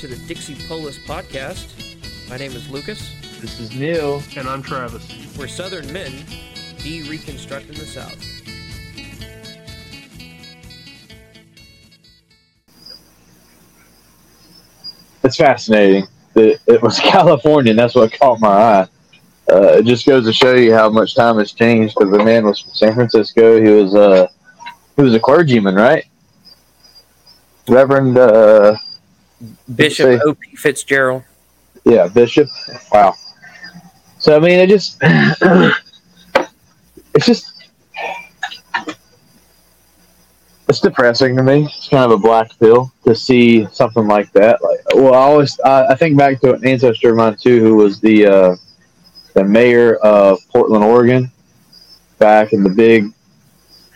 Welcome to the Dixie Polis podcast. My name is Lucas. This is Neil. And I'm Travis. We're Southern men de-reconstructing the South. It's fascinating. It, it was California, and that's what caught my eye. Uh, it just goes to show you how much time has changed. Because the man was from San Francisco. He was uh, he was a clergyman, right? Reverend uh, Bishop say- O.P. Fitzgerald. yeah, Bishop. Wow. So I mean, it just it's just it's depressing to me. It's kind of a black pill to see something like that. Like, well, I always I, I think back to an ancestor of mine too, who was the uh, the mayor of Portland, Oregon, back in the big.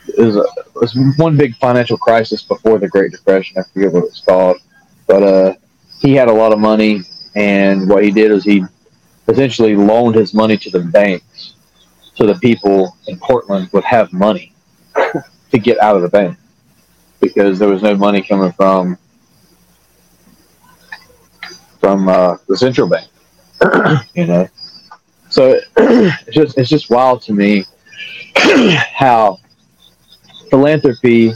It was, a, it was one big financial crisis before the Great Depression. I forget what it was called, but uh, he had a lot of money, and what he did was he essentially loaned his money to the banks, so the people in Portland would have money to get out of the bank because there was no money coming from from uh, the central bank. you know, so it's just it's just wild to me how philanthropy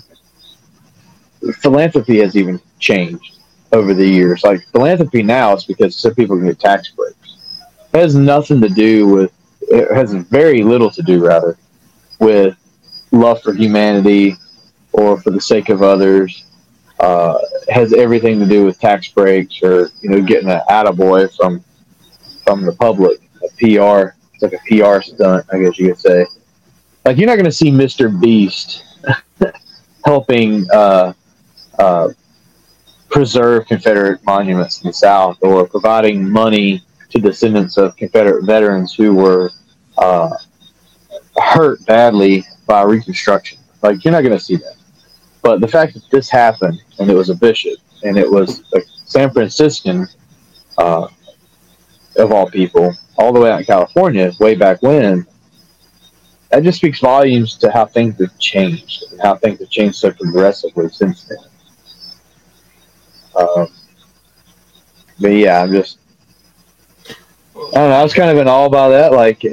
philanthropy has even changed over the years. Like philanthropy now is because so people can get tax breaks. It has nothing to do with. It has very little to do, rather, with love for humanity or for the sake of others. Uh, has everything to do with tax breaks or you know getting an attaboy from from the public. A PR, it's like a PR stunt, I guess you could say. Like you're not going to see Mr. Beast helping uh, uh, preserve Confederate monuments in the South or providing money to descendants of Confederate veterans who were uh, hurt badly by Reconstruction. Like, you're not going to see that. But the fact that this happened and it was a bishop and it was a San Franciscan, uh, of all people, all the way out in California, way back when, that just speaks volumes to how things have changed and how things have changed so progressively since then. Um, but yeah, I'm just, I don't know. I was kind of in awe by that. Like, uh,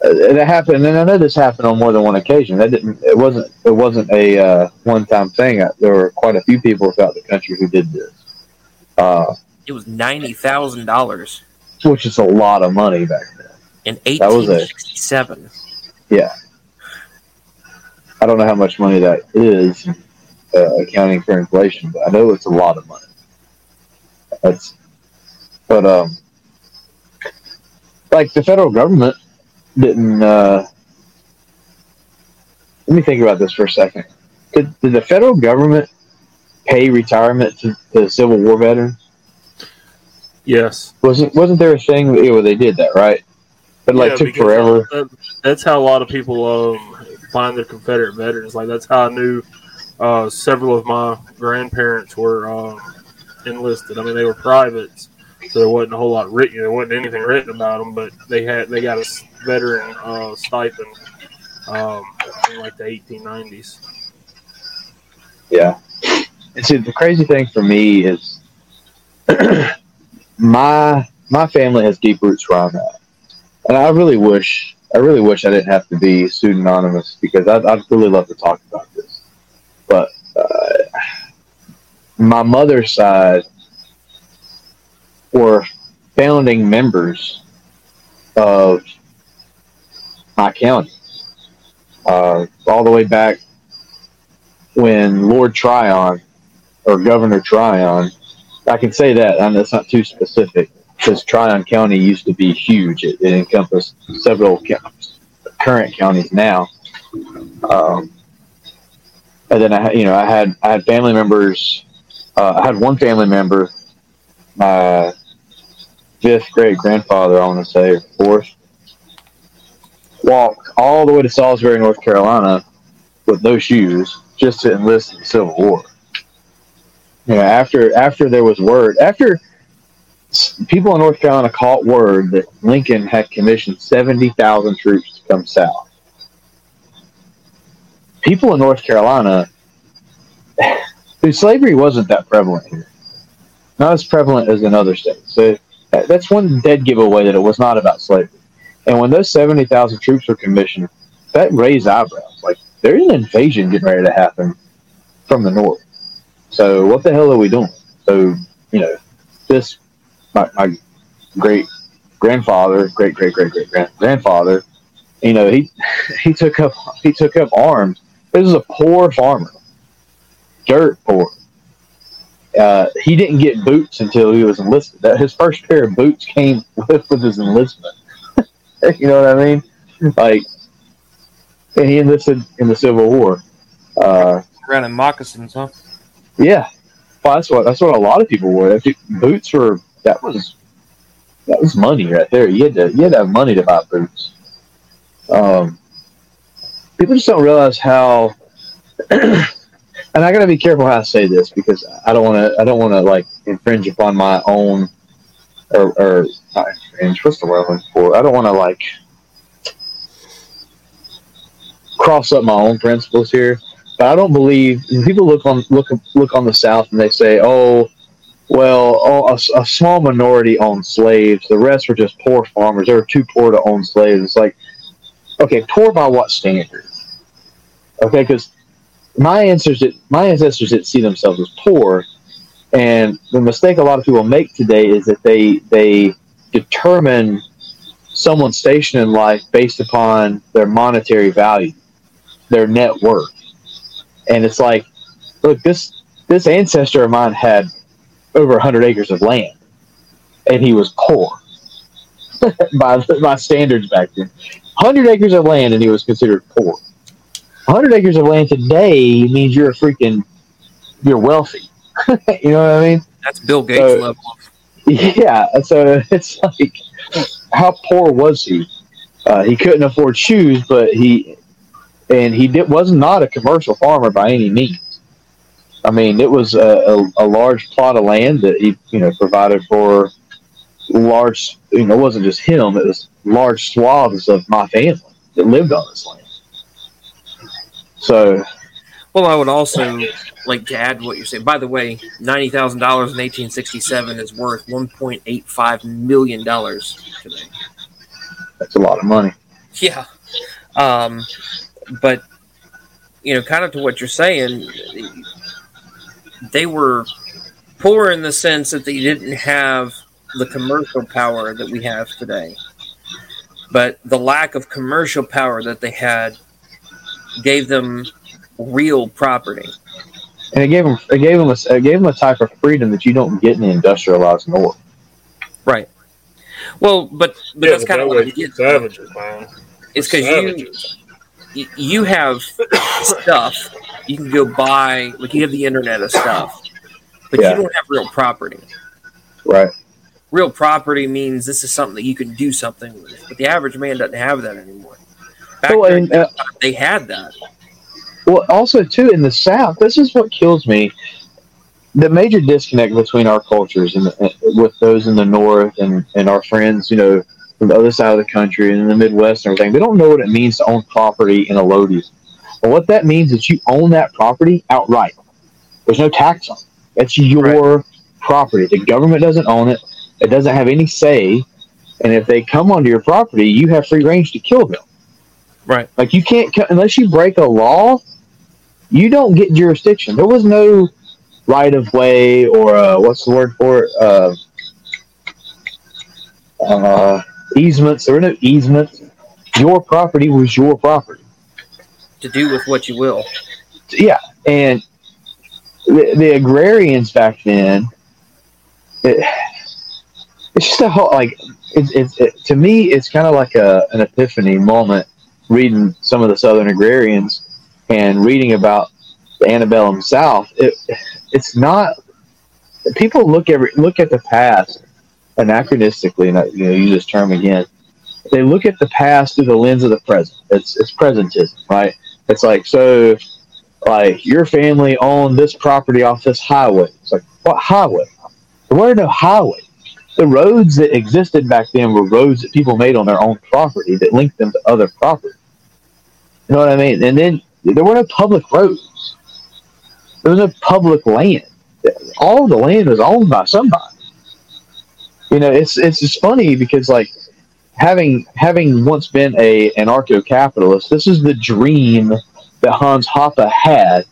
it happened, and I know this happened on more than one occasion. That didn't. It wasn't. It wasn't a uh, one-time thing. Uh, There were quite a few people throughout the country who did this, uh, It was ninety thousand dollars which is a lot of money back then. in eighteen sixty-seven. Yeah. I don't know how much money that is, uh, accounting for inflation, but I know it's a lot of money. That's, but um, like the federal government didn't. Uh, let me think about this for a second. Did, did the federal government pay retirement to, to Civil War veterans? Yes. Wasn't wasn't there a thing? where well, they did that, right? But like Yeah, took forever. uh, that- that's how a lot of people um, find their Confederate veterans. Like that's how I knew uh, several of my grandparents were um, enlisted. I mean, they were privates, so there wasn't a whole lot written. There wasn't anything written about them, but they had they got a veteran uh, stipend um, in like the 1890s. Yeah. And see, the crazy thing for me is my my family has deep roots where I'm at, and I really wish I really wish I didn't have to be pseudonymous because I'd, I'd really love to talk about this. But uh, my mother's side were founding members of my county, uh, all the way back when Lord Tryon or Governor Tryon, I can say that, and that's not too specific because Tryon County used to be huge. It, it encompassed several current counties now. Um, and then I, you know, I had I had family members. Uh, I had one family member, my fifth great grandfather, I want to say, fourth, walk all the way to Salisbury, North Carolina, with no shoes just to enlist in the Civil War. You know, after after there was word, after people in North Carolina caught word that Lincoln had commissioned seventy thousand troops to come south, people in North Carolina slavery wasn't that prevalent here. Not as prevalent as in other states. So that's one dead giveaway that it was not about slavery. And when those 70,000 troops were commissioned, that raised eyebrows. Like, there's an invasion getting ready to happen from the north. So what the hell are we doing? So, you know, this, my, my great grandfather, great, great, great, great grandfather, you know, he, he took up, he took up arms. This is a poor farmer, dirt poor. Uh, he didn't get boots until he was enlisted. His first pair of boots came with, with his enlistment. you know what I mean? Like, and he enlisted in the Civil War. Uh, Around in moccasins, huh? Yeah, well, that's what that's what a lot of people wore. Boots were that was that was money right there. You had to you had to have money to buy boots. Um, people just don't realize how. and I got to be careful how I say this because I don't want to. I don't want to like infringe upon my own, or, or not infringe. What's? I don't want to like cross up my own principles here. But I don't believe people look on look look on the South and they say, "Oh, well, a, a, small minority owned slaves. The rest were just poor farmers. They were too poor to own slaves." It's like, okay, poor by what standard? Okay, because my ancestors, my ancestors didn't see themselves as poor, and the mistake a lot of people make today is that they they determine someone's station in life based upon their monetary value, their net worth, and it's like, look, this this ancestor of mine had over 100 acres of land, and he was poor. By by standards back then. 100 acres of land, and he was considered poor 100 acres of land today means you're a freaking, you're wealthy. you know what I mean? That's Bill Gates so, level. Yeah. So it's like, how poor was he? Uh, he couldn't afford shoes, but he, and he did, was not a commercial farmer by any means. I mean, it was a, a, a large plot of land that he, you know, provided for large, you know, it wasn't just him, it was large swaths of my family that lived on this land. So, well, I would also like to add what you're saying. By the way, ninety thousand dollars in eighteen sixty seven is worth one point eight five million dollars today. That's a lot of money. Yeah, um, but you know, kind of to what you're saying, they were poor in the sense that they didn't have the commercial power that we have today. But the lack of commercial power that they had gave them real property. And it gave them it gave them a, it gave them a type of freedom that you don't get in the industrialized north. Right. Well, but but yeah, that's kind of what you get. Savages, man. It's because you you have stuff you can go buy, like you have the internet of stuff, but yeah. you don't have real property. Right. Real property means this is something that you can do something with, but the average man doesn't have that anymore. Back well, and, uh, they had that. Well, also too in the South, this is what kills me: the major disconnect between our cultures and, and with those in the North and and our friends, you know, from the other side of the country and in the Midwest and everything. They don't know what it means to own property in a Lodi's. But what that means is you own that property outright. There's no tax on it. It's your right. property. The government doesn't own it. It doesn't have any say. And if they come onto your property, you have free range to kill them. Right. Like you can't unless you break a law, you don't get jurisdiction. There was no right of way or uh, what's the word for it? Uh, uh, easements. There were no easements. Your property was your property. To do with what you will. Yeah, and the, the agrarians back then, it, it's just a whole like it's it, it, to me it's kind of like a an epiphany moment reading some of the Southern agrarians and reading about the antebellum South, it, it's not. People look every look at the past anachronistically, and I, you know, use this term again. They look at the past through the lens of the present. It's it's presentism, right? It's like so, like your family owned this property off this highway. It's like what highway? There were no highways. The roads that existed back then were roads that people made on their own property that linked them to other property. You know what I mean? And then there were no public roads. There was no public land. All the land was owned by somebody. You know, it's it's just funny because like having having once been a anarcho capitalist, this is the dream that Hans Hoppe had.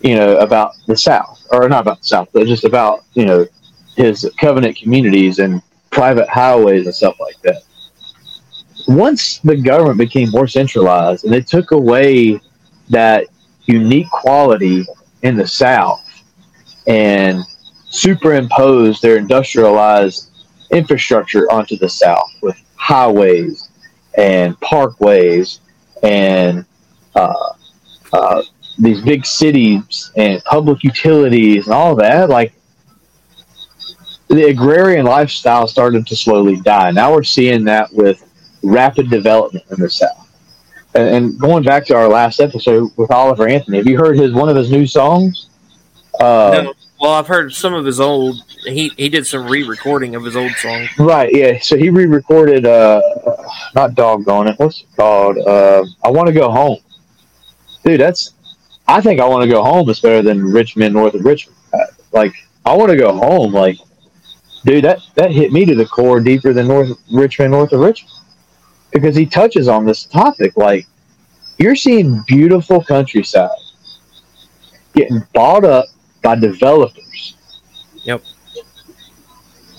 You know about the South, or not about the South, but just about you know his covenant communities and private highways and stuff like that. Once the government became more centralized and they took away that unique quality in the South and superimposed their industrialized infrastructure onto the South with highways and parkways and uh, uh, these big cities and public utilities and all that. Like the agrarian lifestyle started to slowly die. Now we're seeing that with rapid development in the South. And, and going back to our last episode with Oliver Anthony, have you heard his one of his new songs? Uh, No, well, I've heard some of his old. He he did some re-recording of his old song. Right, yeah. So he re-recorded, uh, not doggone it. What's it called? Uh, I want to go home, dude. That's. I think I want to go home is better than Richmond north of Richmond. Uh, Like I want to go home. Like, dude, that that hit me to the core deeper than North Richmond north of Richmond because he touches on this topic. Like, you're seeing beautiful countryside getting bought up by developers. Yep.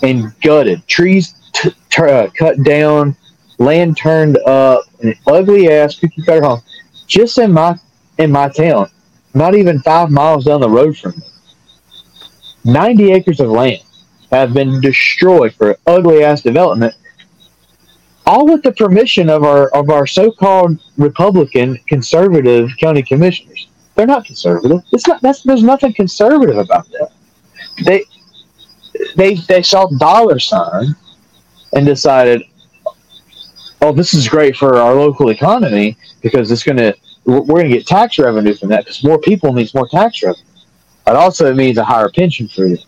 And gutted, trees t- t- uh, cut down, land turned up, and an ugly ass cookie cutter home. Just in my in my town, not even five miles down the road from me, ninety acres of land have been destroyed for ugly ass development. All with the permission of our of our so called Republican conservative county commissioners. They're not conservative. It's not. That's there's nothing conservative about that. They they they saw dollar sign and decided, oh, this is great for our local economy because it's going to we're going to get tax revenue from that because more people means more tax revenue. It also it means a higher pension for you.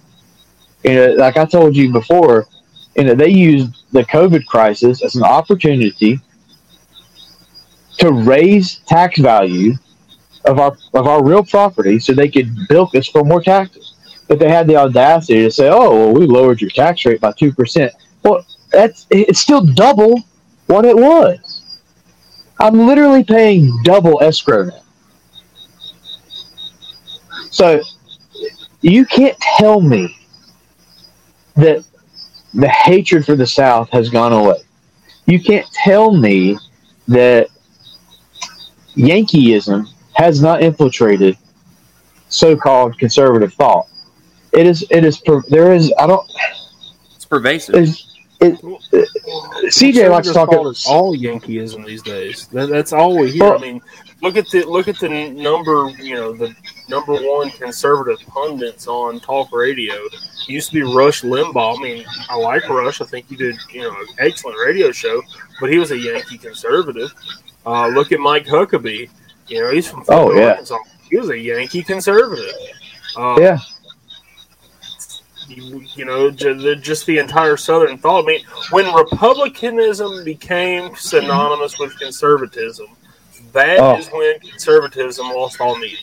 You know, like I told you before, you know, they used the COVID crisis as an hmm. opportunity to raise tax value of our of our real property so they could bilk us for more taxes. But they had the audacity to say, "Oh, well, we lowered your tax rate by two percent." Well, that's it's still double what it was. I'm literally paying double escrow now. So you can't tell me that the hatred for the South has gone away. You can't tell me that Yankeeism has not infiltrated so-called conservative thought. It is. It is. There is. I don't. It's pervasive. Is it, CJ likes to talk. It's all Yankeeism these days. That, that's all we hear. Well- I mean, look at the look at the number. You know, the number one conservative pundits on talk radio used to be Rush Limbaugh. I mean, I like Rush. I think he did you know an excellent radio show, but he was a Yankee conservative. Uh, look at Mike Huckabee. You know, he's from Oh, Florida, yeah. Arkansas. He was a Yankee conservative. Uh, Yeah. you, you know, just the entire Southern thought. I mean, when Republicanism became synonymous with conservatism, that is Oh. when conservatism lost all meaning.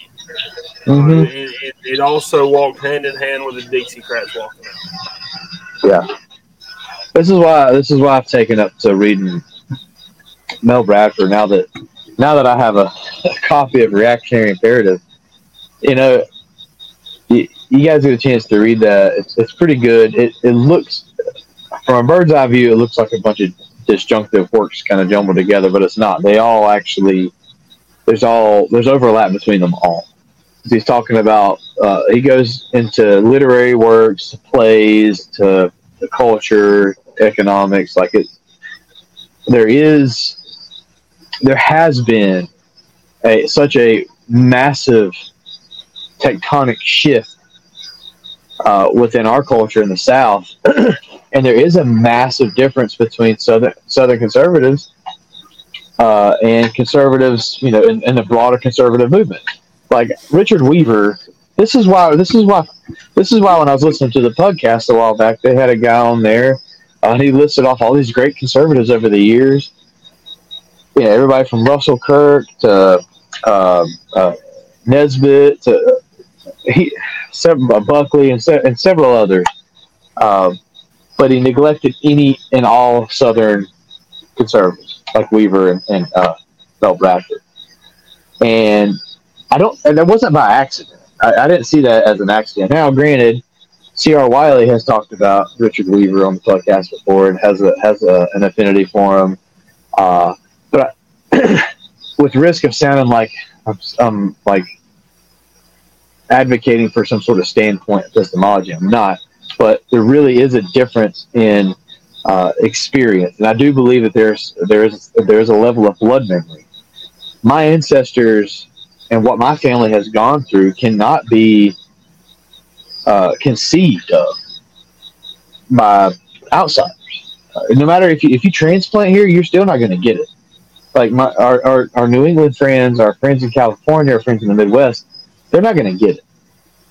hmm Uh, it, it, it also walked hand in hand with the Dixiecrats walking out. Yeah. This is why. This is why I've taken up to reading Mel Bradford now that now that I have a, a copy of Reactionary Imperative. You know, you, you guys get a chance to read that. It's, it's pretty good. It, it looks from a bird's eye view, it looks like a bunch of disjunctive works kind of jumbled together, but it's not. They all actually there's all there's overlap between them all. He's talking about uh, he goes into literary works, to plays, to the culture, economics. Like it, there is, there has been a such a massive tectonic shift uh, within our culture in the South, and there is a massive difference between southern Southern conservatives uh, and conservatives, you know, in, in the broader conservative movement. Like Richard Weaver, this is why this is why this is why when I was listening to the podcast a while back, they had a guy on there, uh, and he listed off all these great conservatives over the years. Yeah, everybody from Russell Kirk to uh, uh, Nisbet to he several, uh, Buckley and, se- and several others, um, but he neglected any and all Southern conservatives like Weaver and, and uh, Mel Bradford. And I don't, and that wasn't by accident. I, I didn't see that as an accident. Now, granted, C.R. Wiley has talked about Richard Weaver on the podcast before and has a, has a, an affinity for him. Uh, but I, with risk of sounding like I'm, I'm like advocating for some sort of standpoint epistemology, I'm not. But there really is a difference in uh, experience, and I do believe that there's there is there is a level of blood memory. My ancestors and what my family has gone through cannot be uh, conceived of by outsiders. Uh, no matter if you if you transplant here, you're still not going to get it. Like my our, our, our New England friends, our friends in California, our friends in the Midwest, they're not going to get it.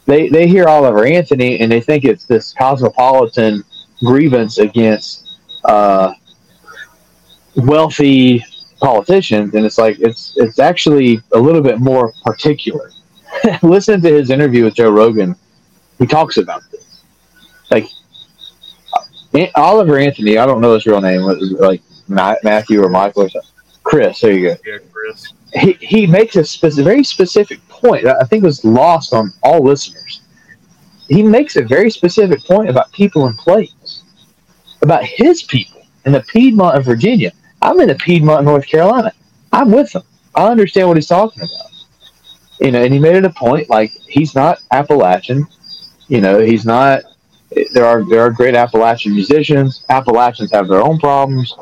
They they hear Oliver Anthony and they think it's this cosmopolitan grievance against uh, wealthy politicians, and it's like it's it's actually a little bit more particular. Listen to his interview with Joe Rogan. He talks about this. Like Oliver Anthony, I don't know his real name, like Matthew or Michael or something. Chris, there you go. Yeah, Chris. He, he makes a specific, very specific point. That I think was lost on all listeners. He makes a very specific point about people in place, about his people in the Piedmont of Virginia. I'm in the Piedmont, North Carolina. I'm with him. I understand what he's talking about. You know, and he made it a point like he's not Appalachian. You know, he's not. There are there are great Appalachian musicians. Appalachians have their own problems.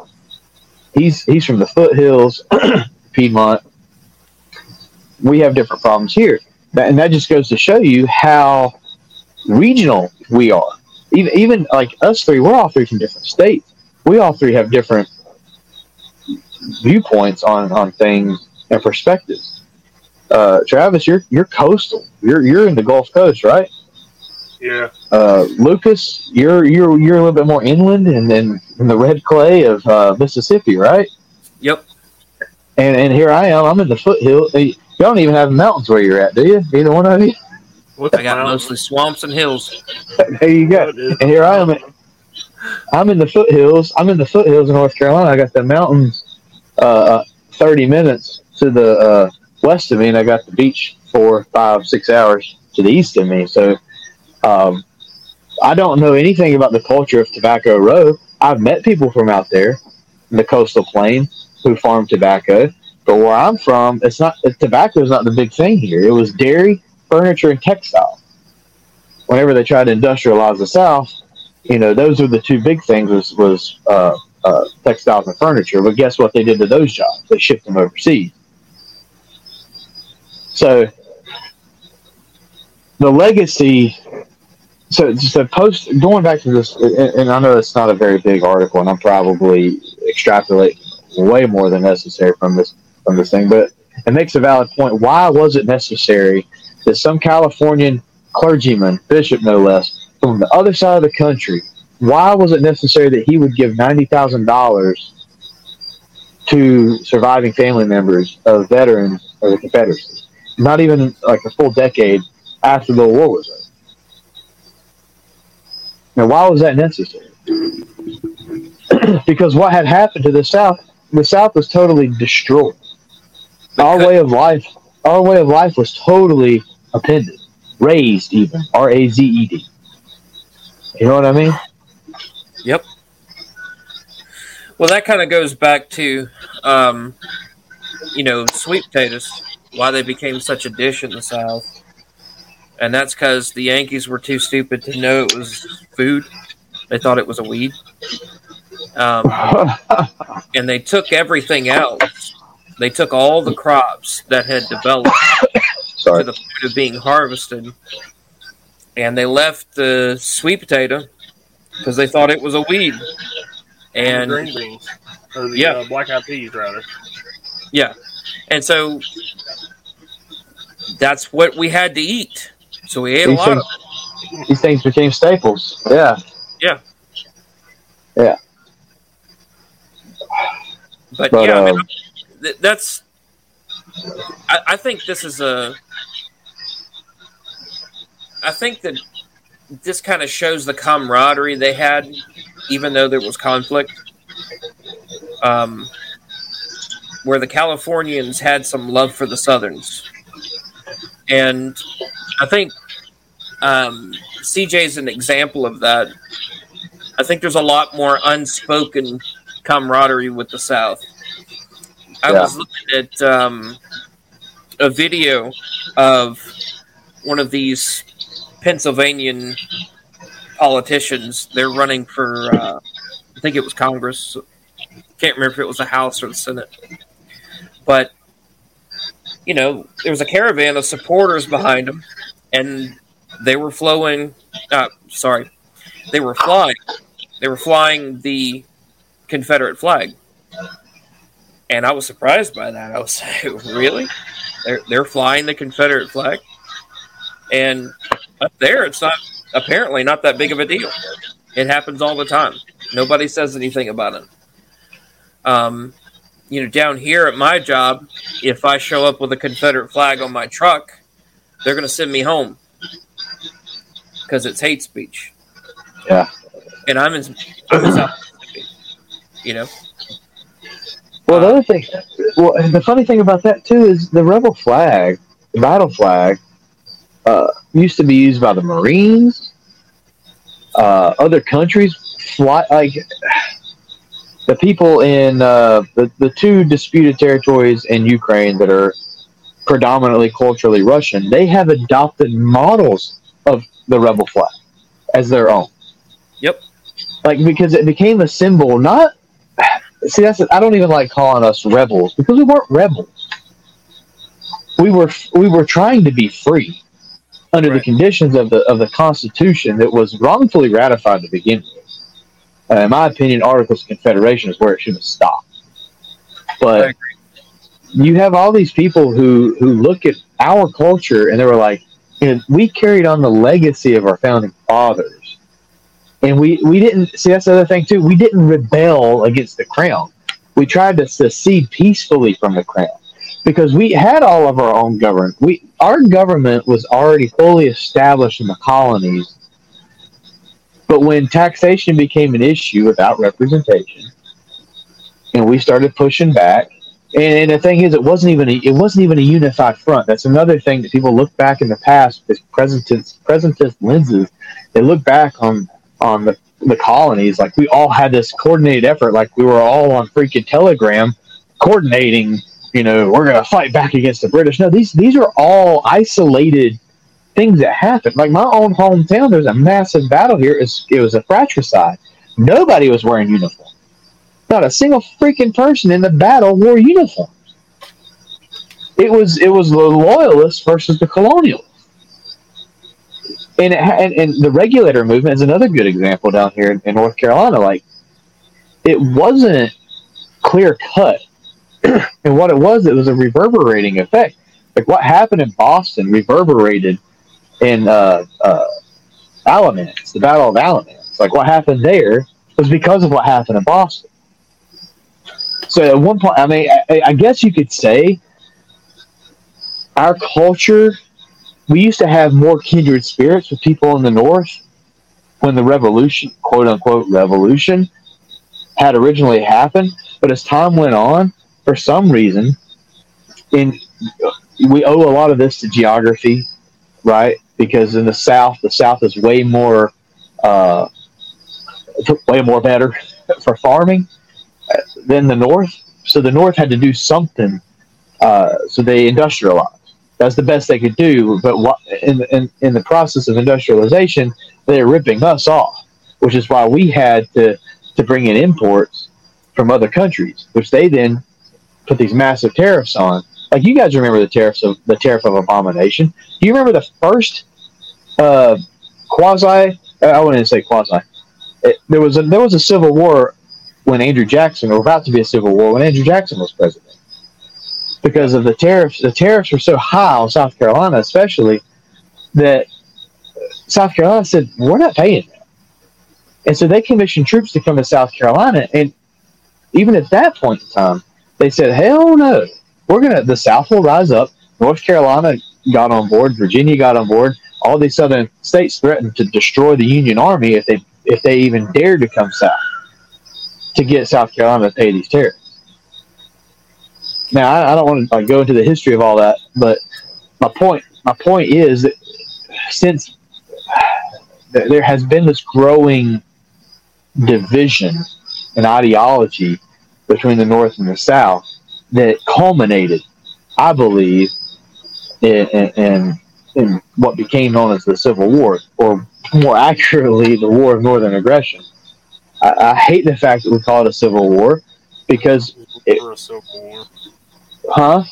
He's he's from the foothills, Piedmont. We have different problems here, and that just goes to show you how regional we are. Even even like us three, we're all three from different states. We all three have different viewpoints on on things and perspectives. Uh, Travis, you're you're coastal. You're you're in the Gulf Coast, right? Yeah. Uh, Lucas, you're you're you're a little bit more inland and then in the red clay of uh, Mississippi, right? Yep. And and here I am. I'm in the foothill. You don't even have mountains where you're at, do you? Either one of you? I got mostly swamps and hills. there you go. And here I am. I'm in the foothills. I'm in the foothills of North Carolina. I got the mountains uh, uh 30 minutes to the uh, west of me, and I got the beach four, five, six hours to the east of me. So um, I don't know anything about the culture of Tobacco Row. I've met people from out there in the coastal plain who farm tobacco, but where I'm from, it's not tobacco is not the big thing here. It was dairy, furniture, and textile. Whenever they tried to industrialize the South, you know, those were the two big things was was uh, uh, textiles and furniture. But guess what they did to those jobs? They shipped them overseas. So the legacy. So, so post going back to this, and, and I know it's not a very big article, and I'm probably extrapolating way more than necessary from this from this thing, but it makes a valid point. Why was it necessary that some Californian clergyman, bishop no less, from the other side of the country, why was it necessary that he would give ninety thousand dollars to surviving family members of veterans of the Confederacy? Not even like a full decade after the war was over. Now, why was that necessary? because what had happened to the South, the South was totally destroyed. Our way of life, our way of life was totally appended, Raised even, R A Z E D. You know what I mean? Yep. Well, that kind of goes back to, um, you know, sweet potatoes, why they became such a dish in the South. And that's because the Yankees were too stupid to know it was food. They thought it was a weed. Um, and they took everything else. They took all the crops that had developed Sorry. to the point of being harvested and they left the sweet potato because they thought it was a weed. And green beans, or the Yeah. uh, black eyed peas, rather. yeah, and so that's what we had to eat. So we ate a These lot of. things, these things became staples. Yeah. Yeah. Yeah. But, But, yeah, I mean, um, that's. I, I think this is a. I think that this kind of shows the camaraderie they had, even though there was conflict. Um, where the Californians had some love for the Southerns, and I think um, CJ is an example of that. I think there's a lot more unspoken camaraderie with the South. I Yeah. was looking at um, a video of one of these Pennsylvanian politicians. They're running for, uh, I think it was Congress. Can't remember if it was the House or the Senate. But, you know, there was a caravan of supporters behind them, and they were flowing, uh, sorry, they were flying. They were flying the Confederate flag. And I was surprised by that. I was like, really? They're, they're flying the Confederate flag? And up there, it's not apparently not that big of a deal. It happens all the time. Nobody says anything about it. Um, you know, down here at my job, if I show up with a Confederate flag on my truck, they're going to send me home because it's hate speech. Yeah. And I'm in, I'm in South you know. Well, the other thing, well, the funny thing about that too is the rebel flag, the battle flag, uh, used to be used by the Marines. Uh, other countries fly like the people in uh, the the two disputed territories in Ukraine that are predominantly culturally Russian. They have adopted models of the rebel flag as their own. Yep. Like because it became a symbol, not see that's I don't even like calling us rebels because we weren't rebels. We were we were trying to be free under the conditions of the of the Constitution that was wrongfully ratified to begin with. Uh, in my opinion, Articles of Confederation is where it should have stopped. But you have all these people who who look at our culture and they were like, you know, we carried on the legacy of our founding fathers, and we we didn't see that's the other thing too. We didn't rebel against the crown. We tried to secede peacefully from the crown because we had all of our own government. We our government was already fully established in the colonies. But when taxation became an issue without representation, and we started pushing back, and the thing is, it wasn't even a, it wasn't even a unified front. That's another thing that people look back in the past with presentist presentist lenses. They look back on on the, the colonies like we all had this coordinated effort, like we were all on freaking Telegram coordinating. You know, we're going to fight back against the British. No, these these are all isolated things that happened. Like my own hometown, there's a massive battle here. It's, it was a fratricide. Nobody was wearing uniform. Not a single freaking person in the battle wore uniforms. It was it was the loyalists versus the colonialists. And, it, and and the regulator movement is another good example down here in, in North Carolina. Like it wasn't clear cut, and what it was, it was a reverberating effect. Like what happened in Boston reverberated in uh, uh, Alamance, the Battle of Alamance. Like what happened there was because of what happened in Boston. So at one point, I mean, I, I guess you could say our culture. We used to have more kindred spirits with people in the North when the revolution, quote unquote, revolution had originally happened. But as time went on, for some reason, in we owe a lot of this to geography, right? Because in the South, the South is way more, uh, way more better for farming than the North. So the North had to do something. Uh, so they industrialized. That's the best they could do. But in, in in the process of industrialization, they're ripping us off, which is why we had to to bring in imports from other countries, which they then put these massive tariffs on. Like you guys remember the tariffs of the tariff of abomination. Do you remember the first uh, quasi? I wouldn't say quasi. It, there was a there was a civil war when Andrew Jackson, or about to be a civil war when Andrew Jackson was president, because of the tariffs. The tariffs were so high on South Carolina, especially that South Carolina said we're not paying and so they commissioned troops to come to South Carolina, and even at that point in time, they said, "Hell no, we're gonna the South will rise up." North Carolina got on board, Virginia got on board, all these southern states threatened to destroy the Union Army if they if they even dared to come south to get South Carolina to pay these tariffs. Now, I, I don't want to like, go into the history of all that, but my point my point is that since there has been this growing division and ideology between the North and the South that culminated, I believe, in, in, in what became known as the Civil War, or more accurately, the War of Northern Aggression. I, I hate the fact that we call it a Civil War because it, was a civil war. huh?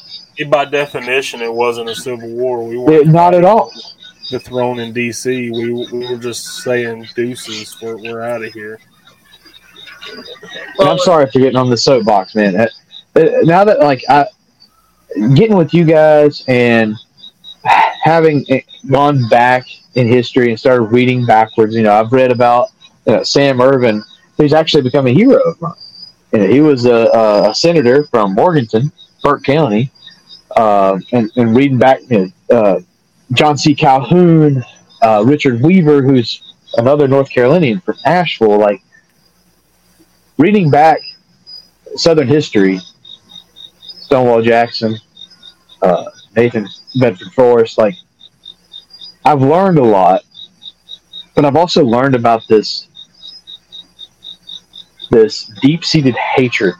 By definition, it wasn't a civil war. We weren't not at all. the throne in D.C. We, we were just saying deuces. We're, we're out of here. I'm sorry for getting on the soapbox, man. Uh, Now that like I getting with you guys and having gone back in history and started reading backwards, you know, I've read about Sam Ervin, who's actually become a hero of mine. You know, he was a, a, a senator from Morganton, Burke County, uh, and, and reading back, you know, uh, John C. Calhoun, uh, Richard Weaver, who's another North Carolinian from Asheville, like reading back Southern history, Stonewall Jackson, uh, Nathan Bedford Forrest, like I've learned a lot, but I've also learned about this this deep seated hatred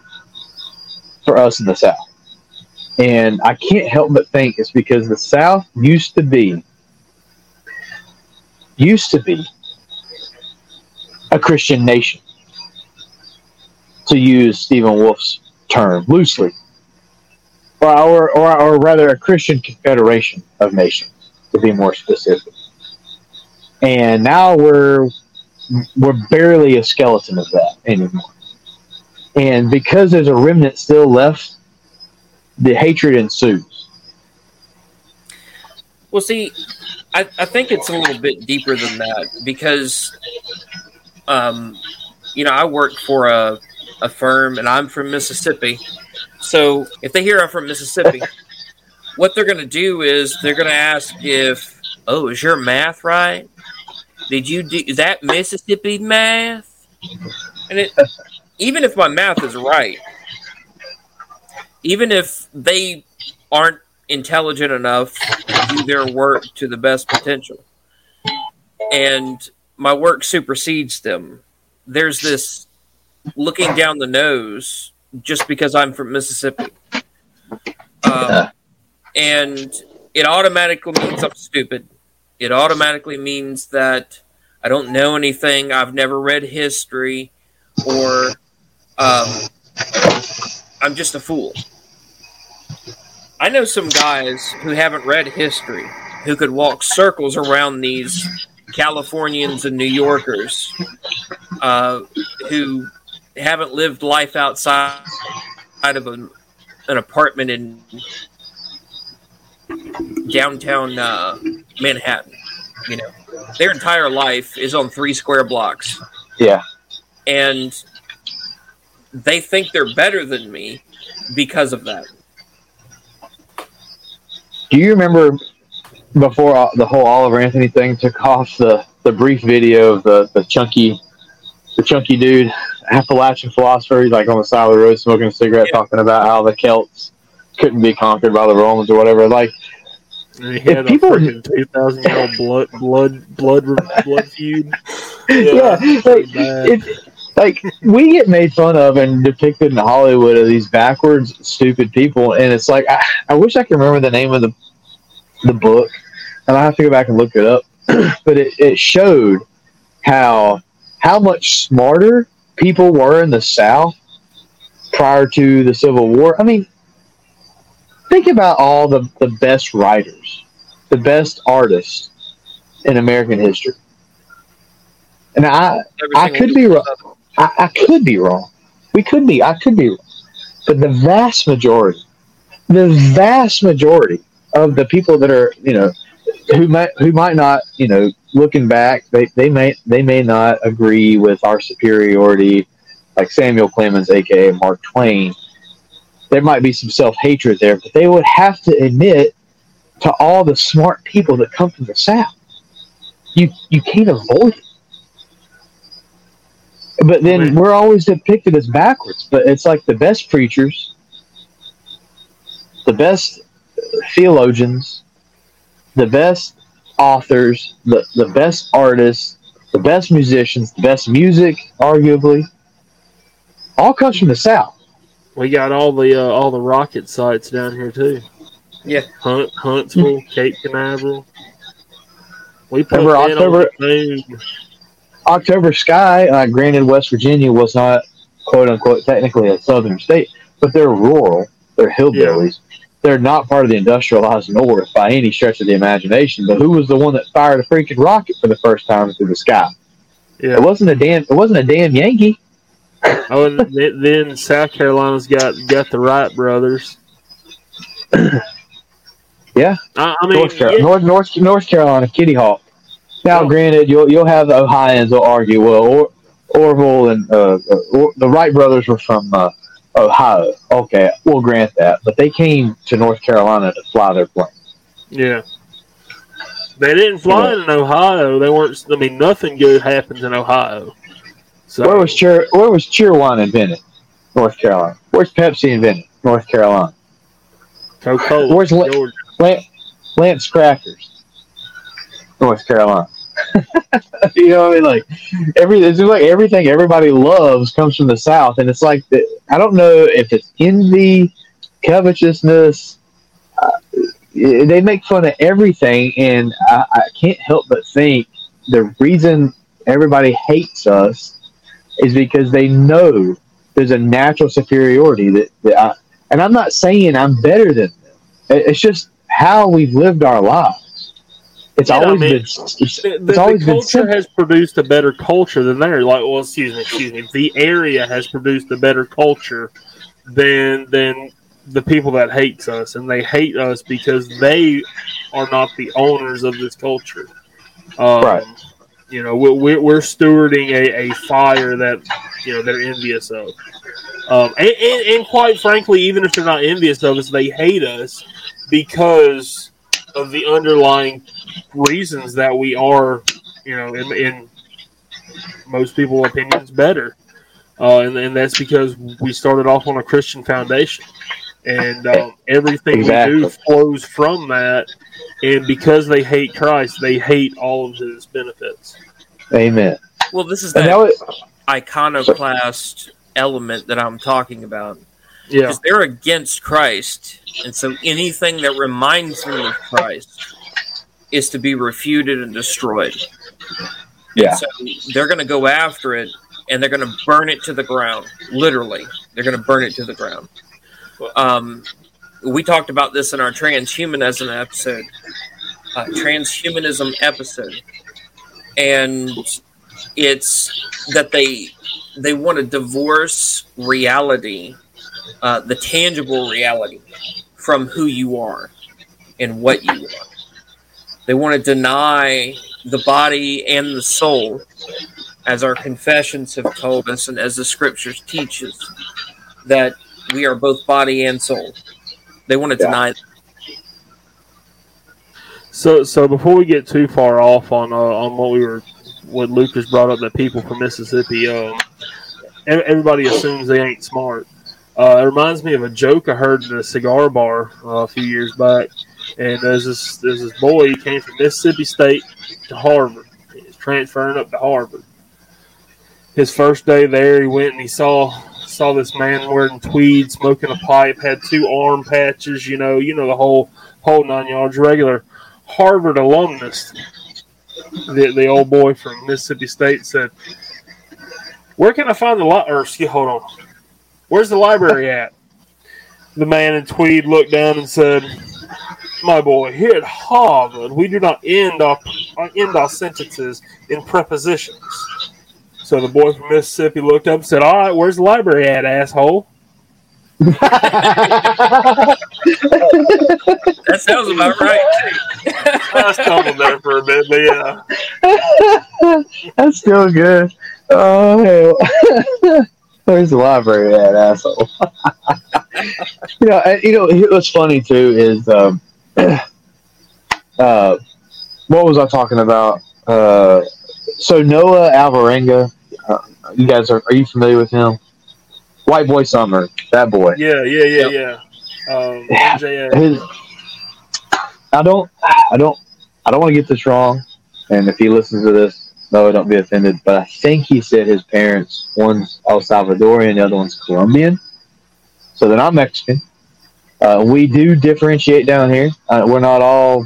for us in the South. And I can't help but think it's because the South used to be used to be a Christian nation to use Stephen Wolfe's term loosely, or, or, or, or rather, a Christian confederation of nations, to be more specific. And now we're we're barely a skeleton of that anymore. And because there's a remnant still left, the hatred ensues. Well, see, I, I think it's a little bit deeper than that because, um, you know, I work for a, a firm and I'm from Mississippi. So if they hear I'm from Mississippi, what they're going to do is they're going to ask if, oh, is your math right? Did you do that Mississippi math? And it, even if my math is right, even if they aren't intelligent enough to do their work to the best potential, and my work supersedes them, there's this looking down the nose just because I'm from Mississippi. Um, and it automatically means I'm stupid. It automatically means that I don't know anything. I've never read history, or um, I'm just a fool. I know some guys who haven't read history who could walk circles around these Californians and New Yorkers uh, who haven't lived life outside out of an, an apartment in downtown uh, Manhattan. You know, their entire life is on three square blocks, Yeah. and they think they're better than me because of that. Do you remember before the whole Oliver Anthony thing took off the, the brief video of the, the chunky the chunky dude, Appalachian philosopher, he's like on the side of the road smoking a cigarette, Yeah. talking about how the Celts couldn't be conquered by the Romans or whatever. Like, had people- two thousand year old blood blood blood blood feud. yeah, like, bad. it, like we get made fun of and depicted in Hollywood of these backwards, stupid people, and it's like I, I wish I could remember the name of the the book, and I have to go back and look it up. but it, it showed how how much smarter people were in the South prior to the Civil War. I mean, think about all the, the best writers, the best artists in American history. And I, I could be wrong. I, I could be wrong. We could be. I could be wrong. But the vast majority, the vast majority of the people that are, you know, who might who might not, you know, looking back, they, they may they may not agree with our superiority, like Samuel Clemens, aka Mark Twain. There might be some self hatred there, but they would have to admit to all the smart people that come from the South you you can't avoid it. But then we're always depicted as backwards. But it's like the best preachers, the best theologians, the best authors, the, the best artists, the best musicians, the best music, arguably, all comes from the South. We got all the uh, all the rocket sites down here too. Yeah. Hunt, Huntsville, Cape Canaveral. We put Remember men on October- October Sky, uh, granted, West Virginia was not quote unquote technically a southern state, but they're rural. They're hillbillies. They're not part of the industrialized north by any stretch of the imagination. But who was the one that fired a freaking rocket for the first time through the sky? Yeah. It wasn't a damn. It wasn't a damn Yankee. Oh, and then, South Carolina's got got the Wright brothers. Yeah. I, I mean, North, Carolina, yeah, North, North, North Carolina, Kitty Hawk. Now, Yeah. granted, you'll you'll have the Ohioans will argue, well, or, Orville and uh, uh, or, the Wright brothers were from uh, Oh, Ohio. Okay, we'll grant that, but they came to North Carolina to fly their plane. yeah. They didn't fly in Ohio. They weren't. I mean, nothing good happens in Ohio. So Where was cheer Where was Cheerwine invented? North Carolina. Where's Pepsi invented? North Carolina. Coca-Cola? where's La- Lance Crackers, North Carolina. you know what I mean? Like every it's like everything everybody loves comes from the South, and it's like the, I don't know if it's envy, covetousness. Uh, they make fun of everything, and I, I can't help but think the reason everybody hates us is because they know there's a natural superiority that, that I, and I'm not saying I'm better than them. It- It's just how we've lived our lives. It's Yeah, I always mean, been it's, The, it's the, always the been culture simple. has produced a better culture than there. Like, well, excuse me, excuse me. The area has produced a better culture than than the people that hates us, and they hate us because they are not the owners of this culture. Um, Right. You know, we're, we're, we're stewarding a, a fire that you know they're envious of. Um, and, and, and quite frankly, even if they're not envious of us, they hate us because of the underlying reasons that we are, you know, in, in most people's opinions, better. Uh, and, and that's because we started off on a Christian foundation. And um, everything Exactly. we do flows from that. And because they hate Christ, they hate all of his benefits. Amen. Well, this is And that that was, iconoclast element that I'm talking about. Yeah. Because they're against Christ. And so anything that reminds them of Christ is to be refuted and destroyed. yeah, So they're going to go after it and they're going to burn it to the ground. Literally, they're going to burn it to the ground. Um, we talked about this in our transhumanism episode, uh, transhumanism episode, and it's that they they want to divorce reality, uh, the tangible reality, from who you are and what you are. They want to deny the body and the soul, as our confessions have told us, and as the scriptures teach us, that we are both body and soul. They want to Yeah. deny. So, so before we get too far off on uh, on what we were, what Lucas brought up, that people from Mississippi, ev- everybody assumes they ain't smart. Uh, it reminds me of a joke I heard at a cigar bar uh, a few years back, and there's this there's this boy he came from Mississippi State to Harvard. He's transferring up to Harvard. His first day there, he went and he saw saw this man wearing tweed, smoking a pipe, had two arm patches, you know, you know the whole whole nine yards, regular Harvard alumnus. The the old boy from Mississippi State said, "Where can I find the li- or excuse, hold on, where's the library at?" The man in tweed looked down and said, "My boy, here at Harvard, we do not end our end our sentences in prepositions." So the boy from Mississippi looked up and said, "All right, where's the library at, asshole?" That sounds about right. I stumbled there for a bit, but yeah. that's still good. Oh hell, where's the library at, asshole? you know, and, you know what's funny too is um, uh, what was I talking about? uh, so Noah Alvarenga, uh, you guys are are you familiar with him? White boy summer, that boy. Yeah, yeah, yeah, yeah. Um, MJF. His, I don't, I don't, I don't want to get this wrong. And if he listens to this, no, don't be offended. But I think he said his parents, one's El Salvadorian, the other one's Colombian. So they're not Mexican. Uh, we do differentiate down here. Uh, we're not all.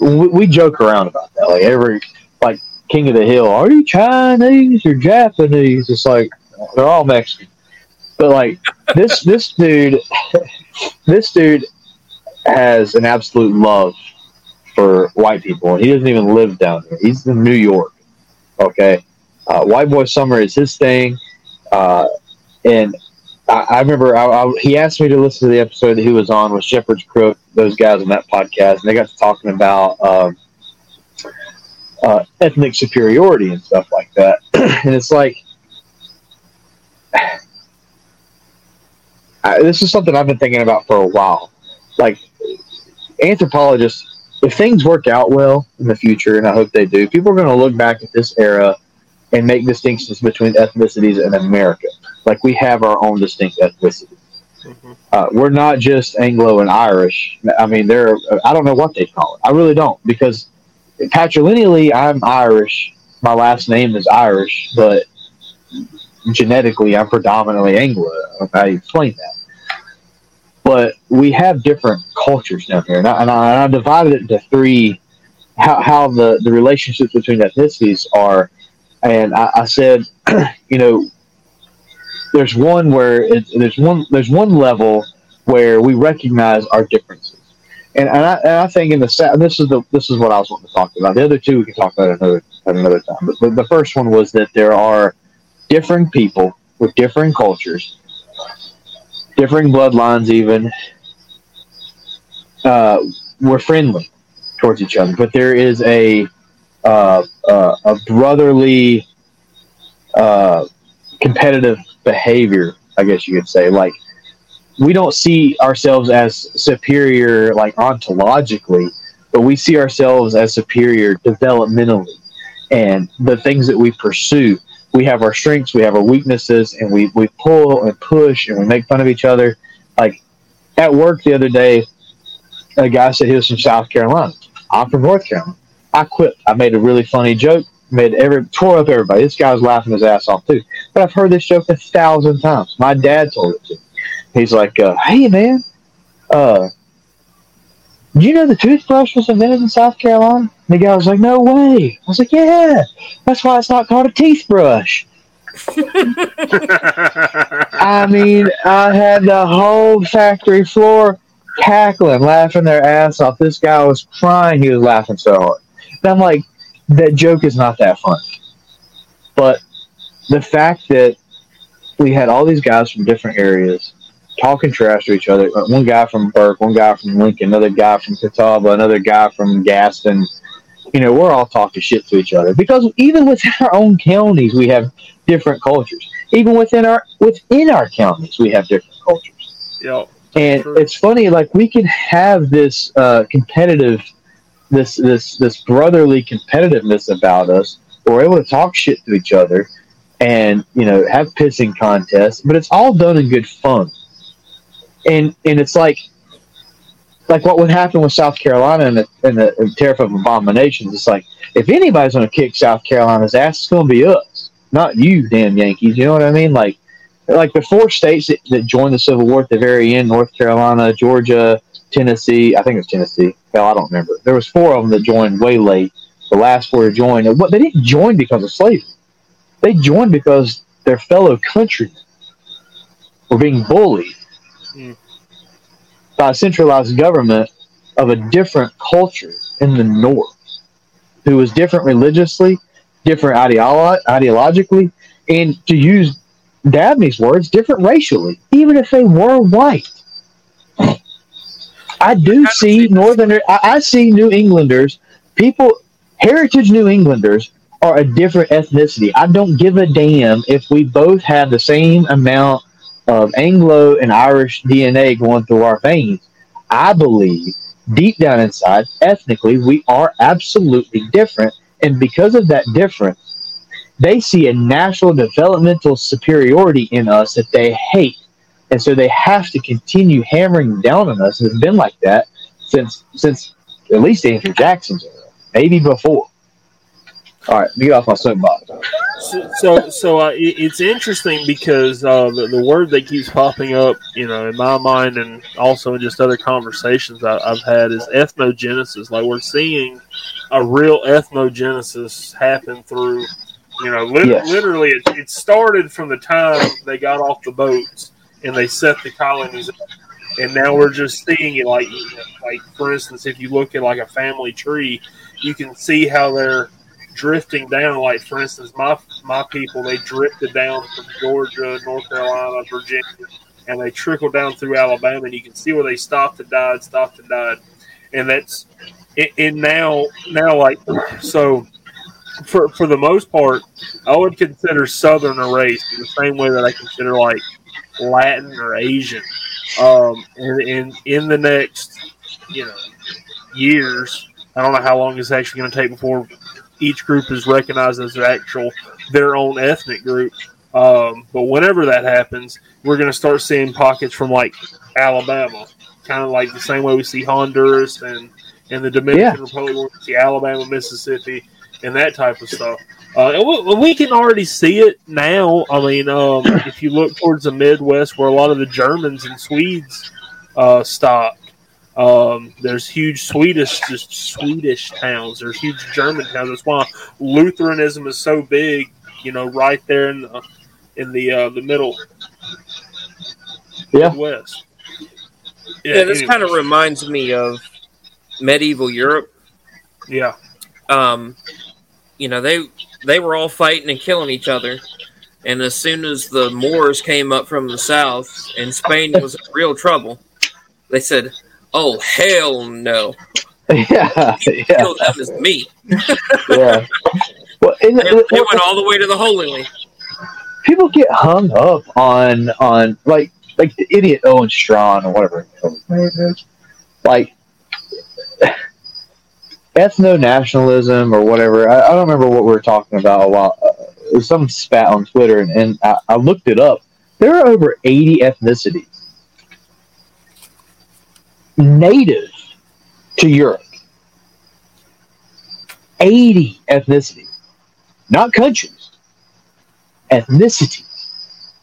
We, we joke around about that. Like every, like King of the Hill, are you Chinese or Japanese? It's like they're all Mexican. But like this, this dude, this dude has an absolute love for white people, and he doesn't even live down here. He's in New York. Okay, uh, White Boy Summer is his thing, uh, and I, I remember I, I, he asked me to listen to the episode that he was on with Shepherd's Crook, those guys on that podcast, and they got to talking about um, uh, ethnic superiority and stuff like that. and it's like, I, this is something I've been thinking about for a while. Like, anthropologists, if things work out well in the future, and I hope they do, people are going to look back at this era and make distinctions between ethnicities in America. Like we have our own distinct ethnicity. Mhm. Uh, we're not just Anglo and Irish. I mean, they're I don't know what they call it. I really don't because patrilineally I'm Irish. My last name is Irish, but genetically I'm predominantly Anglo. I explained that. But we have different cultures down here, and I, and I, and I divided it into three. How, how the, the relationships between ethnicities are, and I, I said, you know, there's one where it, there's one there's one level where we recognize our differences, and, and, I, and I think in the sa- this is the this is what I was wanting to talk about. The other two we can talk about another at another time. But the, the first one was that there are different people with different cultures, differing bloodlines, even. Uh, we're friendly towards each other, but there is a uh, uh, a brotherly uh, competitive behavior, I guess you could say. Like we don't see ourselves as superior, like ontologically, but we see ourselves as superior developmentally, and the things that we pursue. We have our strengths, we have our weaknesses, and we we pull and push, and we make fun of each other. Like at work the other day, a guy said he was from South Carolina. I'm from North Carolina. I quit. I made a really funny joke, made every tore up everybody. This guy was laughing his ass off too. But I've heard this joke a thousand times. My dad told it to me. He's like, uh, "Hey man, uh, do you know the toothbrush was invented in South Carolina?" And the guy was like, "No way." I was like, "Yeah, that's why it's not called a teeth brush." I mean, I had the whole factory floor cackling, laughing their ass off. This guy was crying. He was laughing so hard. And I'm like, that joke is not that funny. But the fact that we had all these guys from different areas talking trash to each other. uh, One guy from Burke, one guy from Lincoln, another guy from Catawba, another guy from Gaston. You know, we're all talking shit to each other because even within our own counties, we have different cultures. Even within our within our counties, we have different cultures. Yo, And True. it's funny, like we can have this uh, competitive, this this this brotherly competitiveness about us. We're able to talk shit to each other, and you know have pissing contests, but it's all done in good fun. And and it's like, like what would happen with South Carolina and the, and the Tariff of Abominations. It's like if anybody's going to kick South Carolina's ass, it's going to be us, not you, damn Yankees. You know what I mean? Like like the four states that, that joined the Civil War at the very end North Carolina, Georgia, Tennessee. I think it was Tennessee. Hell, I don't remember. There was four of them that joined way late. The last four to join. What they didn't join because of slavery. They joined because their fellow countrymen were being bullied Mm. by a centralized government of a different culture in the North, who was different religiously, different ideolo- ideologically, and to use Dabney's words, different racially, even if they were white. I do see Northerner. I, I see New Englanders, people, heritage New Englanders are a different ethnicity. I don't give a damn if we both have the same amount of Anglo and Irish DNA going through our veins. I believe deep down inside, ethnically, we are absolutely different, And because of that difference, they see a natural developmental superiority in us that they hate. And so they have to continue hammering down on us. And it's been like that since since at least Andrew Jackson's era, maybe before. All right, get off my soapbox. So, so, so uh, it, it's interesting because uh, the, the word that keeps popping up, you know, in my mind and also in just other conversations I, I've had is ethnogenesis. Like we're seeing a real ethnogenesis happen through, you know, lit- Yes. literally it, it started from the time they got off the boats and they set the colonies up. And now we're just seeing it like, like for instance, if you look at like a family tree, you can see how they're drifting down. Like for instance, my my people they drifted down from Georgia, North Carolina, Virginia, and they trickled down through Alabama, and you can see where they stopped and died, stopped and died, and that's and- now now like so. For, for the most part, I would consider Southern a race in the same way that I consider like Latin or Asian. Um, and, and in the next, you know, years, I don't know how long it's actually going to take before each group is recognized as their actual their own ethnic group. Um, but whenever that happens, we're going to start seeing pockets from like Alabama, kind of like the same way we see Honduras and and the Dominican Yeah. Republic, we see Alabama, Mississippi, and that type of stuff. Uh, and we, we can already see it now. I mean, um, if you look towards the Midwest, where a lot of the Germans and Swedes uh, stopped, um, there's huge Swedish, just Swedish towns. There's huge German towns. That's why Lutheranism is so big. You know, right there in the in the uh, the middle Yeah. Midwest. Yeah, this anyway. kind of reminds me of medieval Europe. yeah. Um, you know, they they were all fighting and killing each other, and as soon as the Moors came up from the south and Spain was in real trouble, they said, "Oh hell no! yeah, yeah, Kill them me." yeah. Well, and, They, they went all the way to the Holy Land. people get hung up on on like like the idiot Owen Strachan or whatever his name is. Like ethno nationalism or whatever. I, I don't remember what we were talking about a while. Uh, some spat on Twitter, and, and I, I looked it up. There are over eighty ethnicities native to Europe. Eighty ethnicities, not countries ethnicity.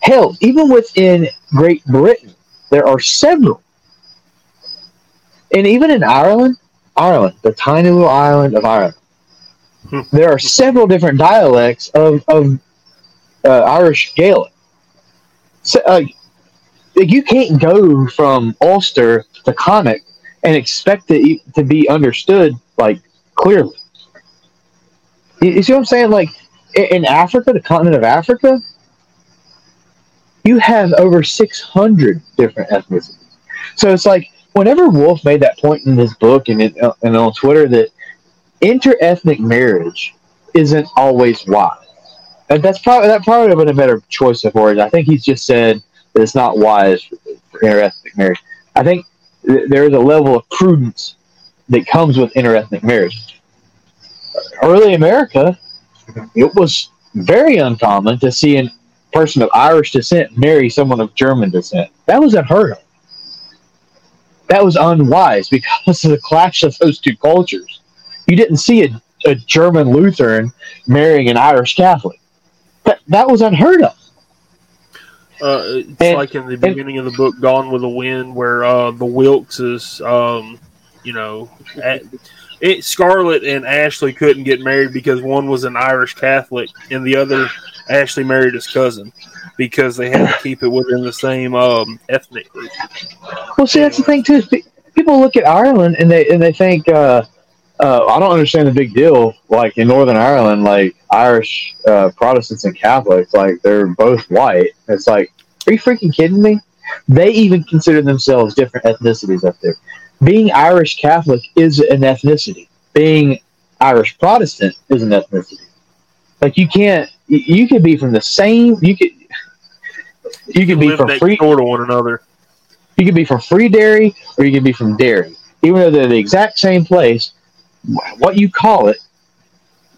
Hell, even within Great Britain, there are several. And even in Ireland, Ireland, the tiny little island of Ireland, Hmm. there are several different dialects of, of uh, Irish Gaelic. So, uh, you can't go from Ulster to Connacht and expect it to be understood like clearly. You, see what I'm saying? Like in Africa, the continent of Africa, you have over 600 different ethnicities. So it's like whenever Wolfe made that point in his book and, it, uh, and on Twitter that interethnic marriage isn't always wise. And that's probably that probably would have been a better choice of words. I think he's just said that it's not wise for interethnic marriage. I think th- there is a level of prudence that comes with interethnic marriage. Early America, it was very uncommon to see a person of Irish descent marry someone of German descent. That was unheard of. That was unwise because of the clash of those two cultures. You didn't see a, a German Lutheran marrying an Irish Catholic. That, that was unheard of. Uh, it's And- like in the beginning of the book, Gone with the Wind, where uh, the Wilkses, um, you know, at, it, Scarlett and Ashley couldn't get married because one was an Irish Catholic and the other Ashley married his cousin because they had to keep it within the same um, ethnic group. Well, see, that's the thing too. is People look at Ireland and they and they think, uh, uh, I don't understand the big deal. Like in Northern Ireland, like Irish uh, Protestants and Catholics, like they're both white. It's like, are you freaking kidding me? They even consider themselves different ethnicities up there. Being Irish Catholic is an ethnicity. Being Irish Protestant is an ethnicity. Like you can't. You could be from the same. You could. You could be from free. door to one another. You could be from Free Derry or you could be from Derry. Even though they're the exact same place, what you call it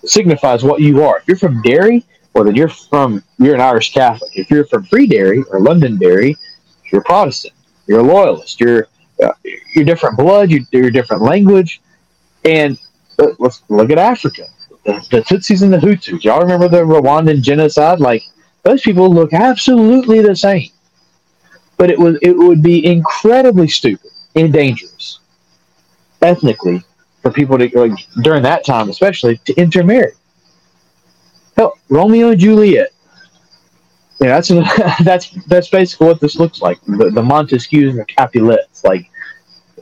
signifies what you are. If you're from Derry, well, then you're from you're an Irish Catholic. If you're from Free Derry or Londonderry, you're Protestant. You're a loyalist. You're uh, you're different blood. You're, you're different language. And uh, let's look at Africa. The, the Tutsis and the Hutus. Y'all remember the Rwandan genocide? Like those people look absolutely the same. But it was it would be incredibly stupid and dangerous ethnically for people to like during that time especially to intermarry. Hell, Romeo and Juliet. Yeah, that's that's that's basically what this looks like. The, the Montague's and the Capulets, like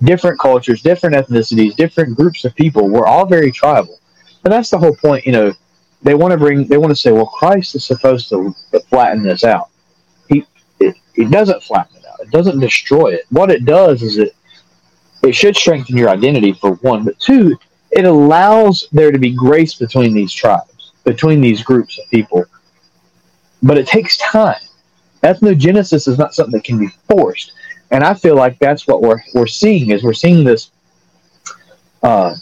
different cultures, different ethnicities, different groups of people. We're all very tribal, and that's the whole point. You know, they want to bring, they want to say, well, Christ is supposed to flatten this out. He it, it doesn't flatten it out. It doesn't destroy it. What it does is it it should strengthen your identity for one, but two, it allows there to be grace between these tribes, between these groups of people. But it takes time. Ethnogenesis is not something that can be forced, and I feel like that's what we're we're seeing is we're seeing this uh,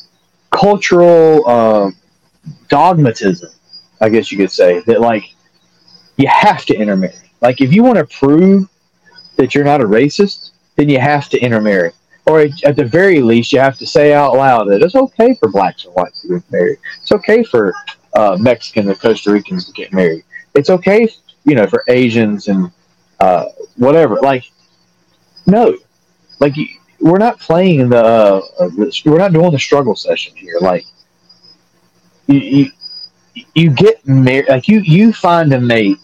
cultural uh, dogmatism, I guess you could say that like you have to intermarry. Like if you want to prove that you're not a racist, then you have to intermarry or at the very least, you have to say out loud that it's okay for blacks and whites to get married. It's okay for uh, Mexicans and Costa Ricans to get married. It's okay, you know, for Asians and uh, whatever. Like, no, like we're not playing the, uh, the, we're not doing the struggle session here. Like, you you, you get married, like you you find a mate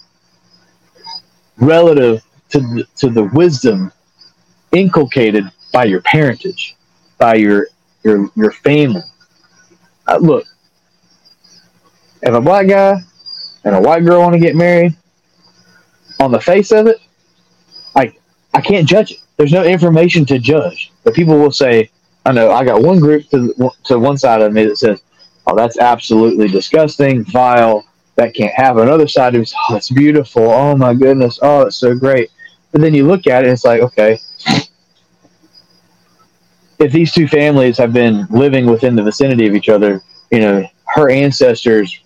relative to the, to the wisdom inculcated by your parentage, by your your your family. Uh, look, if a black guy and a white girl want to get married, on the face of it, I I can't judge it. There's no information to judge. But people will say, I know I got one group to to one side of me that says, "Oh, that's absolutely disgusting, vile. That can't happen." Another side is, "Oh, it's beautiful. Oh my goodness. Oh, it's so great." But then you look at it, it's like, okay, if these two families have been living within the vicinity of each other, you know, her ancestors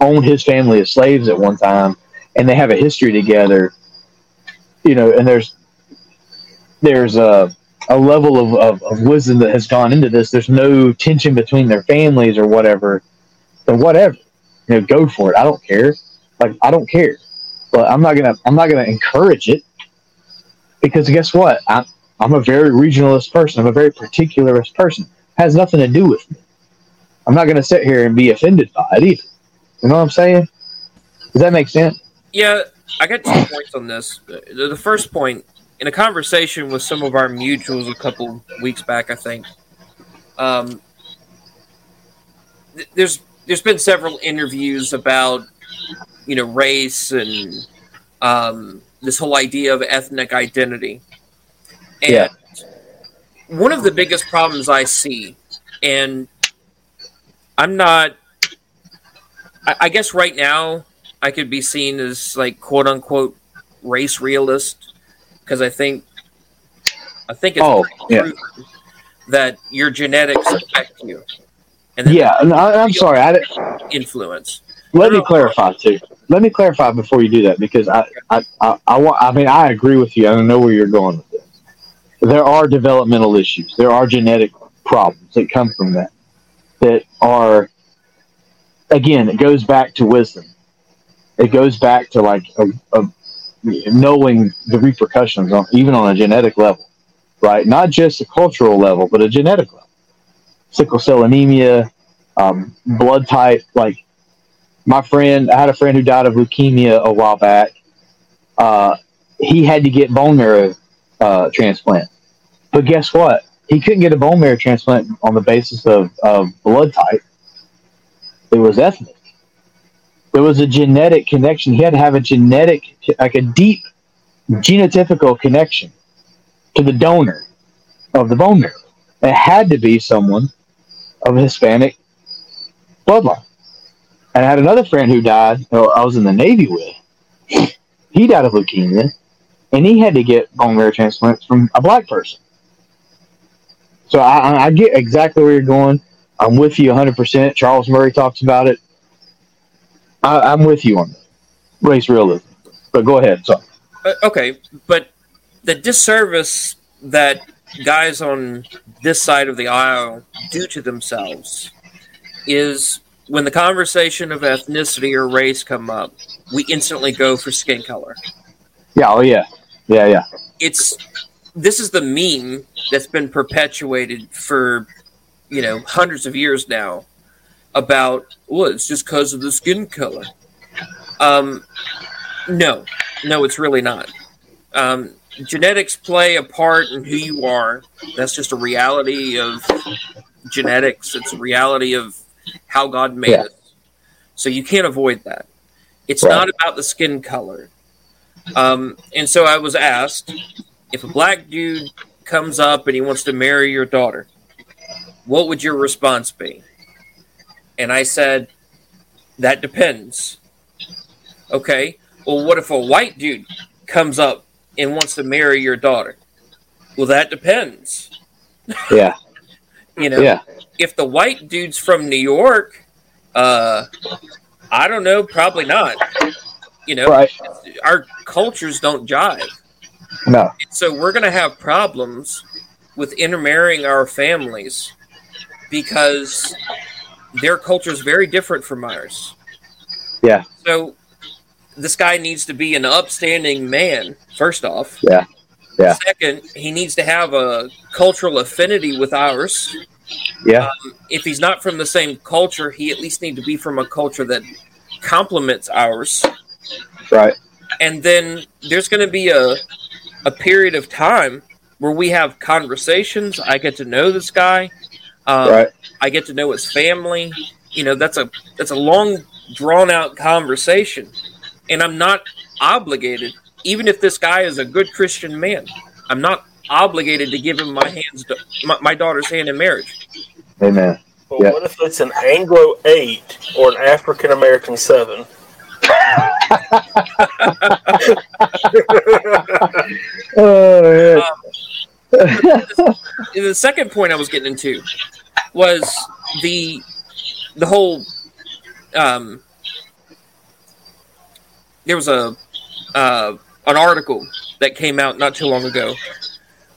owned his family as slaves at one time, and they have a history together. You know, and there's there's a a level of, of, of wisdom that has gone into this. There's no tension between their families or whatever. Then whatever, you know, go for it. I don't care. Like I don't care, but I'm not gonna I'm not gonna encourage it because guess what? I I'm a very regionalist person. I'm a very particularist person. It has nothing to do with me. I'm not going to sit here and be offended by it either. You know what I'm saying? Does that make sense? Yeah, I got two points on this. The first point, in a conversation with some of our mutuals a couple weeks back, I think, um, there's there's been several interviews about you know race and um, this whole idea of ethnic identity and yeah. one of the biggest problems I see, and I'm not, I, I guess right now I could be seen as like quote unquote race realist because I think, I think it's oh, yeah. that your genetics affect you. And yeah, I, am sorry, I influence. Let me clarify too. Let me clarify before you do that because I, I, I, I, I mean, I agree with you. I don't know where you're going there are developmental issues. There are genetic problems that come from that. That are, again, it goes back to wisdom. It goes back to like a, a, knowing the repercussions on even on a genetic level, right? Not just a cultural level, but a genetic level. Sickle cell anemia, um, blood type. Like my friend, I had a friend who died of leukemia a while back. Uh, he had to get bone marrow uh, transplant. But guess what? He couldn't get a bone marrow transplant on the basis of, of blood type. It was ethnic. There was a genetic connection. He had to have a genetic, like a deep genotypical connection to the donor of the bone marrow. It had to be someone of Hispanic bloodline. And I had another friend who died, I was in the Navy with. He died of leukemia and he had to get bone marrow transplants from a black person. So I, I get exactly where you're going. I'm with you 100%. Charles Murray talks about it. I, I'm with you on that. race realism. But go ahead. So Uh, okay, but the disservice that guys on this side of the aisle do to themselves is when the conversation of ethnicity or race come up, we instantly go for skin color. yeah, oh yeah, yeah, yeah, It's this is the meme that's been perpetuated for you know hundreds of years now about well it's just because of the skin color. Um no no it's really not. Um genetics play a part in who you are. That's just a reality of genetics. It's a reality of how god made Yeah. us. So you can't avoid that. It's Right. not about the skin color um and so i was asked if a black dude comes up and he wants to marry your daughter, what would your response be? And I said, that depends. Okay. Well, what if a white dude comes up and wants to marry your daughter? Well, that depends. yeah, You know, yeah, if the white dude's from New York, uh, I don't know, probably not. You know, right. our cultures don't jive. No, So we're going to have problems with intermarrying our families because their culture is very different from ours. Yeah. So this guy needs to be an upstanding man, first off. Yeah. Yeah. Second, he needs to have a cultural affinity with ours. yeah, Um, if he's not from the same culture, he at least need to be from a culture that complements ours right. and then there's going to be a a period of time where we have conversations. I get to know this guy. Um, right. I get to know his family. You know, that's a that's a long drawn out conversation, and I'm not obligated. Even if this guy is a good Christian man, I'm not obligated to give him my hands, my, my daughter's hand in marriage. Amen. But Yeah. what if it's an Anglo eight or an African American seven? Oh, yeah. the second point I was getting into was the the whole um, there was a uh, an article that came out not too long ago.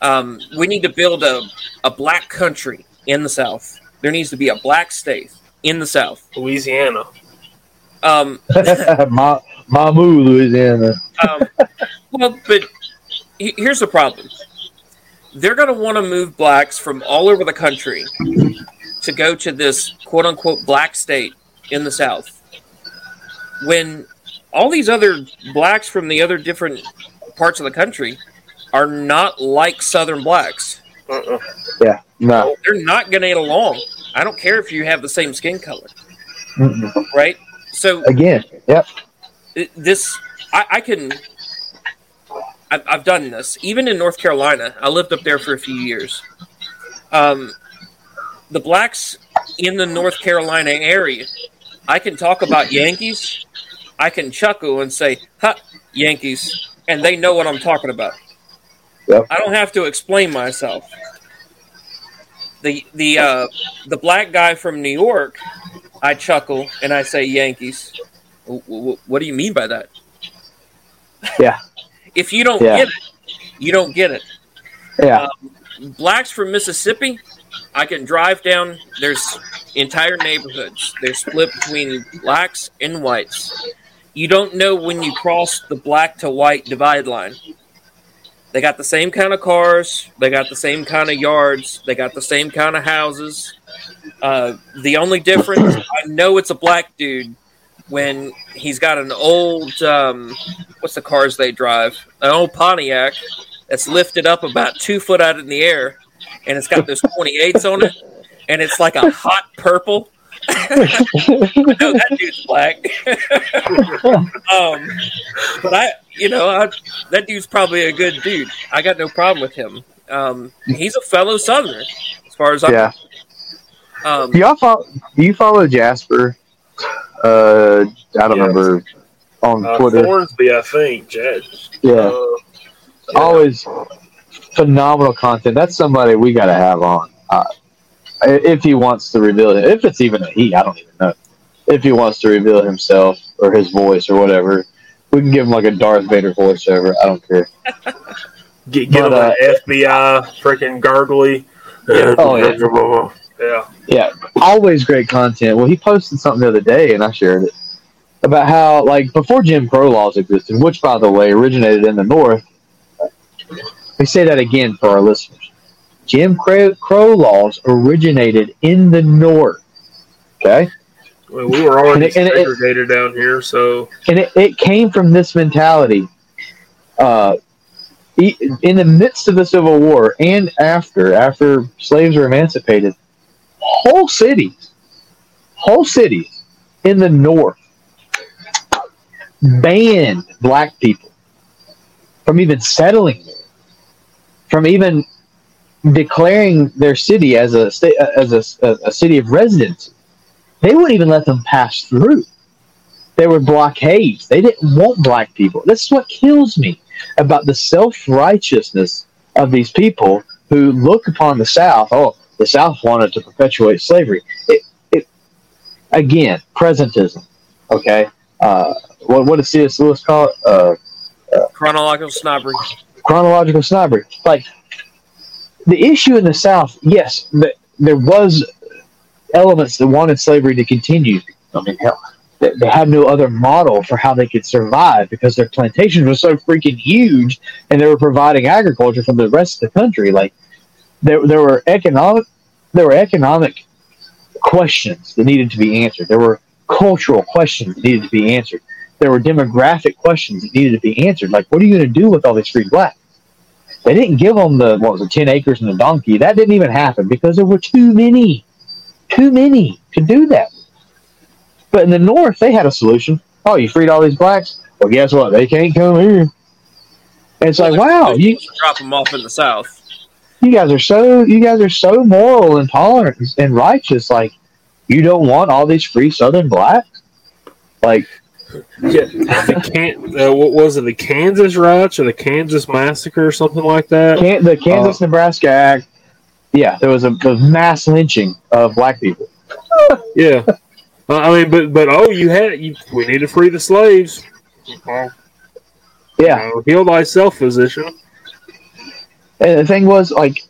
Um, we need to build a, a black country in the South. There needs to be a black state in the South. Louisiana. Um, Ma- Mamu, Louisiana. um, well, but here's the problem. They're going to want to move blacks from all over the country to go to this quote unquote black state in the South. When all these other blacks from the other different parts of the country are not like Southern blacks, Uh-uh. Yeah, no. they're not going to get along. I don't care if you have the same skin color, Mm-mm. right? So Again, yep. this I, I can I've, I've done this. Even in north carolina i lived up there for a few years. Um, the blacks in the north carolina area i can talk about yankees. I can chuckle and say ha yankees and they know what i'm talking about. Yep. i don't have to explain myself. The the uh, the black guy from new york i chuckle and i say yankees W- w- what do you mean by that? Yeah. If you don't Yeah. get it, you don't get it. Yeah, um, Blacks from Mississippi, I can drive down. There's entire neighborhoods. They're split between blacks and whites. You don't know when you cross the black to white divide line. They got the same kind of cars. They got the same kind of yards. They got the same kind of houses. Uh, the only difference, I know it's a black dude when he's got an old, um, what's the cars they drive? An old Pontiac that's lifted up about two foot out in the air, and it's got those 28s on it, and it's like a hot purple. no, that dude's black. um, but I, you know, I, that dude's probably a good dude. I got no problem with him. Um, he's a fellow Southerner, as far as I'm. yeah. Um, Do y'all follow? Do you follow Jasper? Uh, I don't Yes. remember on Uh, Twitter. Hornsby, I think. Jed. Yeah, Uh, yeah. always phenomenal content. That's somebody we got to have on. Uh, if he wants to reveal it, if it's even a he, I don't even know. If he wants to reveal himself or his voice or whatever. We can give him like a Darth Vader voiceover. I don't care. Get, get But, him uh, an FBI freaking gargly. Oh, yeah. Yeah. Yeah, always great content. Well, he posted something the other day, and I shared it about how, like, before Jim Crow laws existed, which, by the way, originated in the North. Let me say that again for our listeners. Jim Crow, Crow laws originated in the North. Okay, Well, we were already And it- and it- segregated down here, so and it, it came from this mentality. Uh, in the midst of the Civil War and after, after slaves were emancipated, whole cities, whole cities in the North banned black people from even settling there, from even declaring their city as a sta- as a, a, a city of residence. They wouldn't even let them pass through. There were blockades. They didn't want black people. This is what kills me about the self righteousness of these people who look upon the South. Oh, the South wanted to perpetuate slavery. It, it again, presentism. Okay, uh, what what does C.S. Lewis call it? Uh, Chronological snobbery. chronological snobbery. Like the issue in the South, yes, th- there was elements that wanted slavery to continue. I mean, hell, they, they had no other model for how they could survive because their plantations were so freaking huge, and they were providing agriculture from the rest of the country. Like there, there were economic, there were economic questions that needed to be answered. There were cultural questions that needed to be answered there were demographic questions that needed to be answered. Like, what are you going to do with all these free blacks? They didn't give them the what was it, ten acres and a donkey. That didn't even happen because there were too many, too many to do that. But in the North, they had a solution. Oh, you freed all these blacks. Well, guess what? They can't come here. And it's like, wow, you drop them off in the South. You guys are so you guys are so moral and tolerant and righteous. Like, you don't want all these free Southern blacks. Like, yeah, the can uh, what was it? The Kansas riots or the Kansas massacre or something like that? Can- the Kansas Nebraska Act. Yeah, there was a, a mass lynching of black people. Yeah, Uh, I mean, but but oh, you had you. We need to free the slaves. Yeah, you know, heal thyself, physician. And the thing was, like,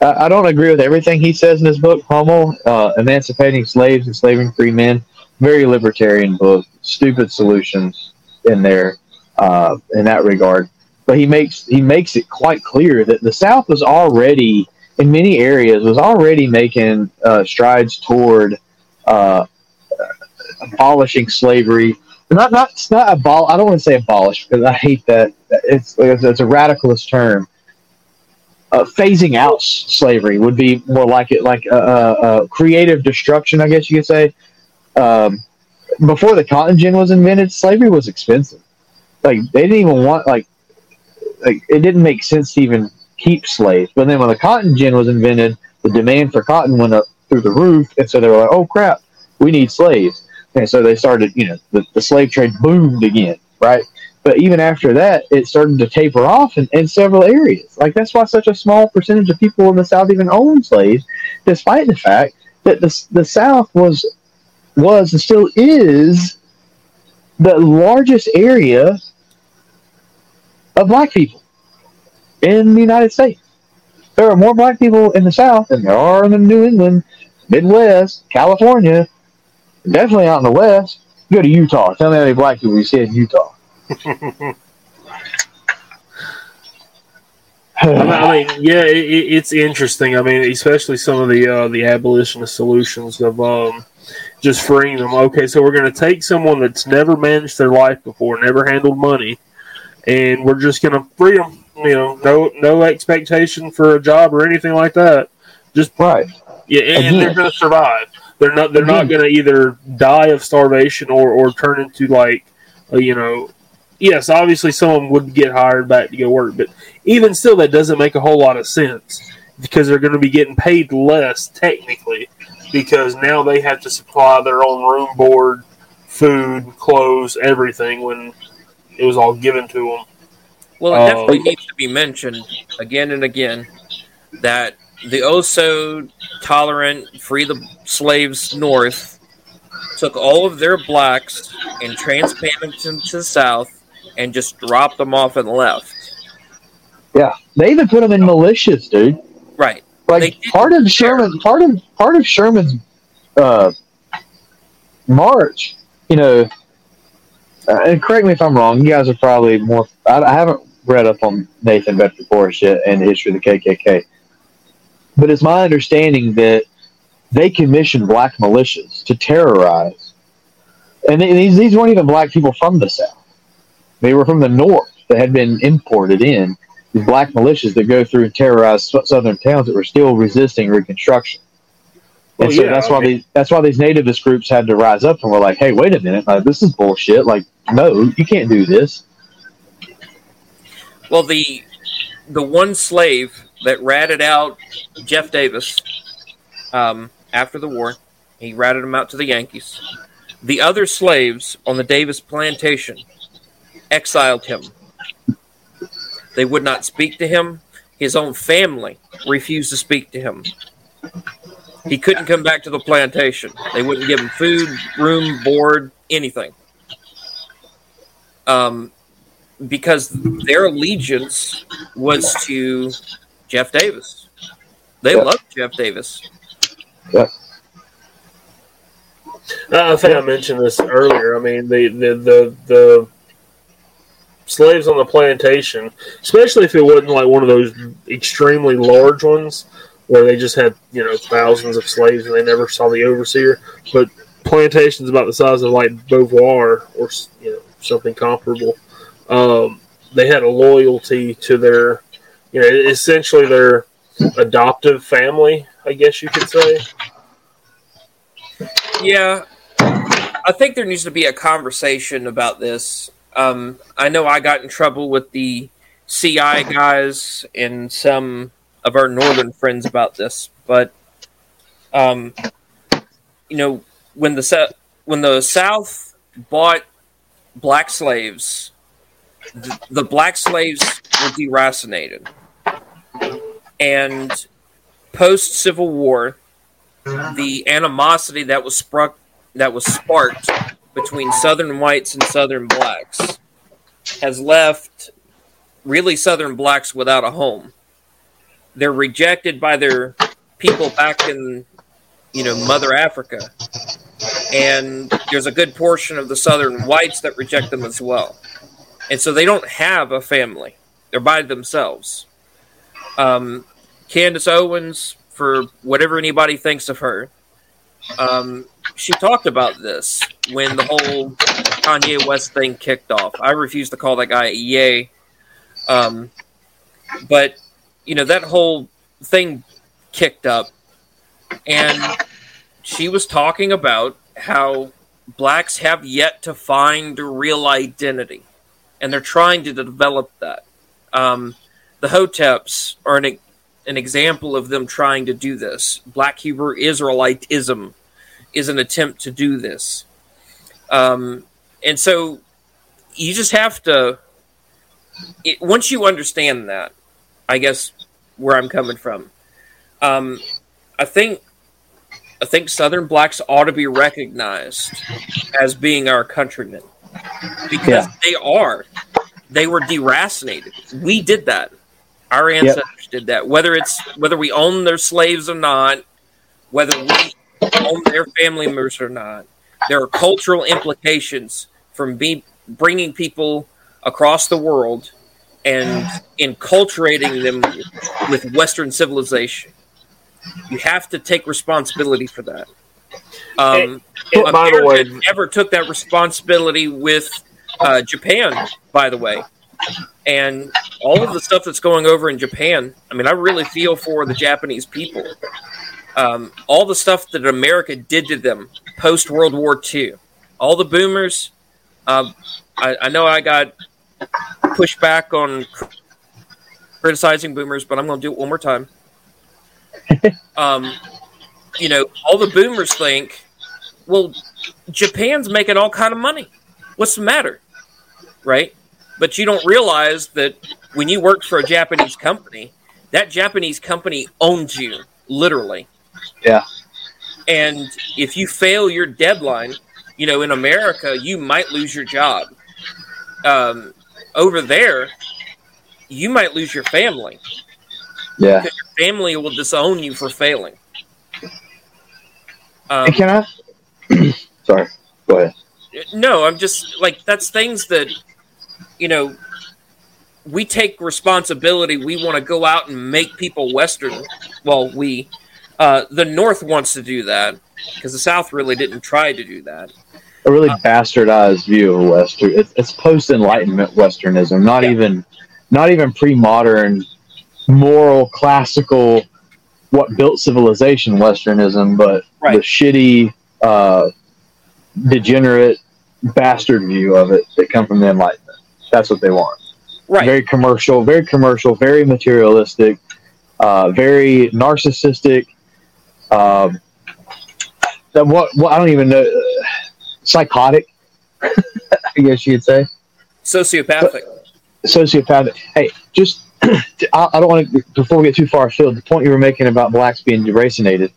I I don't agree with everything he says in his book, Hummel, uh, Emancipating Slaves, Enslaving Free Men. Very libertarian book. Stupid solutions in there uh, in that regard. But he makes he makes it quite clear that the South was already, in many areas, was already making uh, strides toward uh, abolishing slavery. Not not not abol. I don't want to say abolish because I hate that. It's, it's a radicalist term uh, phasing out slavery would be more like it, like uh, uh, uh, creative destruction, I guess you could say. Um, before the cotton gin was invented, slavery was expensive. Like they didn't even want like like it didn't make sense to even keep slaves. But then when the cotton gin was invented, the demand for cotton went up through the roof, and so they were like, "Oh crap, we need slaves." And so they started, you know, the, the slave trade boomed again, right? But even after that, it started to taper off in, in several areas. Like that's why such a small percentage of people in the South even own slaves, despite the fact that the the South was was and still is the largest area of black people in the United States. There are more black people in the South than there are in the New England, Midwest, California, definitely out in the West. Go to Utah. Tell me how many black people you see in Utah. I mean, yeah, it, it- it's interesting. I mean, especially some of the uh, the abolitionist solutions of um, just freeing them. Okay, so we're going to take someone that's never managed their life before, never handled money, and we're just going to free them. You know, no no expectation for a job or anything like that. Just right. yeah, and Again. they're going to survive. They're not. They're not going to either die of starvation or or turn into like, you know, yes, obviously someone would get hired back to go work, but even still, that doesn't make a whole lot of sense because they're going to be getting paid less technically because now they have to supply their own room, board, food, clothes, everything when it was all given to them. Well, it Uh, definitely needs to be mentioned again and again that the oh so tolerant, free the slaves north took all of their blacks and transplanted them to the South and just dropped them off and left. Yeah, they even put them in militias, dude. Right. Like part of Sherman, part of part of Sherman's uh, march, you know. Uh, and correct me if I'm wrong. You guys are probably more. I, I haven't read up on Nathan Bedford Forrest yet and the history of the KKK, but it's my understanding that they commissioned black militias to terrorize, and these these weren't even black people from the South. They were from the North that had been imported in these black militias that go through and terrorize southern towns that were still resisting Reconstruction. And well, so yeah, that's why these that's why these nativist groups had to rise up and were like, "Hey, wait a minute, like, this is bullshit. Like, no, you can't do this." Well, the the one slave that ratted out Jeff Davis um, after the war, he ratted him out to the Yankees. The other slaves on the Davis plantation exiled him they would not speak to him. His own family refused to speak to him. He couldn't come back to the plantation. They wouldn't give him food, room, board, anything. Um, because their allegiance was to Jeff Davis. They yeah. loved Jeff Davis. Yeah. Uh, I think I mentioned this earlier. I mean, the the the, the slaves on the plantation, especially if it wasn't like one of those extremely large ones where they just had you know thousands of slaves and they never saw the overseer. But plantations about the size of like Beauvoir or you know something comparable, um, they had a loyalty to their you know essentially their adoptive family, I guess you could say. Yeah, I think there needs to be a conversation about this um, I know I got in trouble with the CI guys and some of our northern friends about this, but um, you know when the when the South bought black slaves, the, the black slaves were deracinated, and post Civil War, the animosity that was struck that was sparked between Southern whites and Southern blacks has left really Southern blacks without a home. They're rejected by their people back in, you know, Mother Africa. And there's a good portion of the Southern whites that reject them as well. And so they don't have a family, they're by themselves. Um, Candace Owens, for whatever anybody thinks of her, um, she talked about this when the whole Kanye West thing kicked off. I refuse to call that guy yay. Um, but, you know, that whole thing kicked up. And she was talking about how blacks have yet to find a real identity. And they're trying to develop that. Um, the Hoteps are an, an example of them trying to do this. Black Hebrew Israelitism is an attempt to do this. Um, and so you just have to, it, once you understand that, I guess where I'm coming from, um, I think I think Southern blacks ought to be recognized as being our countrymen because yeah. they are. They were deracinated. We did that. Our ancestors did that. Whether it's whether we own their slaves or not, whether we own their family members or not. There are cultural implications from be, bringing people across the world and enculturating them with Western civilization. You have to take responsibility for that. Um, by the way, never took that responsibility with uh, Japan, by the way. And all of the stuff that's going over in Japan, I mean, I really feel for the Japanese people um, all the stuff that America did to them post World War II. All the boomers. Um, I, I, know I got pushed back on criticizing boomers, but I'm going to do it one more time. um, you know, all the boomers think, well, Japan's making all kind of money. What's the matter, right? But you don't realize that when you work for a Japanese company, that Japanese company owns you literally yeah. And if you fail your deadline, You know, in America, you might lose your job. Um, over there, you might lose your family. Yeah. Because your family will disown you for failing. Um, can I? Sorry. Go ahead. no, I'm just like that's things that you know we take responsibility. We want to go out and make people Western. Well, we uh, the North wants to do that because the South really didn't try to do that. A really bastardized view of Western. It's, it's post Enlightenment Westernism, not Yeah. even, not even pre modern, moral, classical, what built civilization Westernism, but Right. the shitty, uh, degenerate, bastard view of it that come from the Enlightenment. That's what they want. Right. Very commercial, very commercial, very materialistic, uh, very narcissistic. Um, that what, what I don't even know, uh, psychotic. I guess you'd say Sociopathic. sociopathic. Hey, just I, I don't want to before we get too far afield. The point you were making about blacks being deracinated.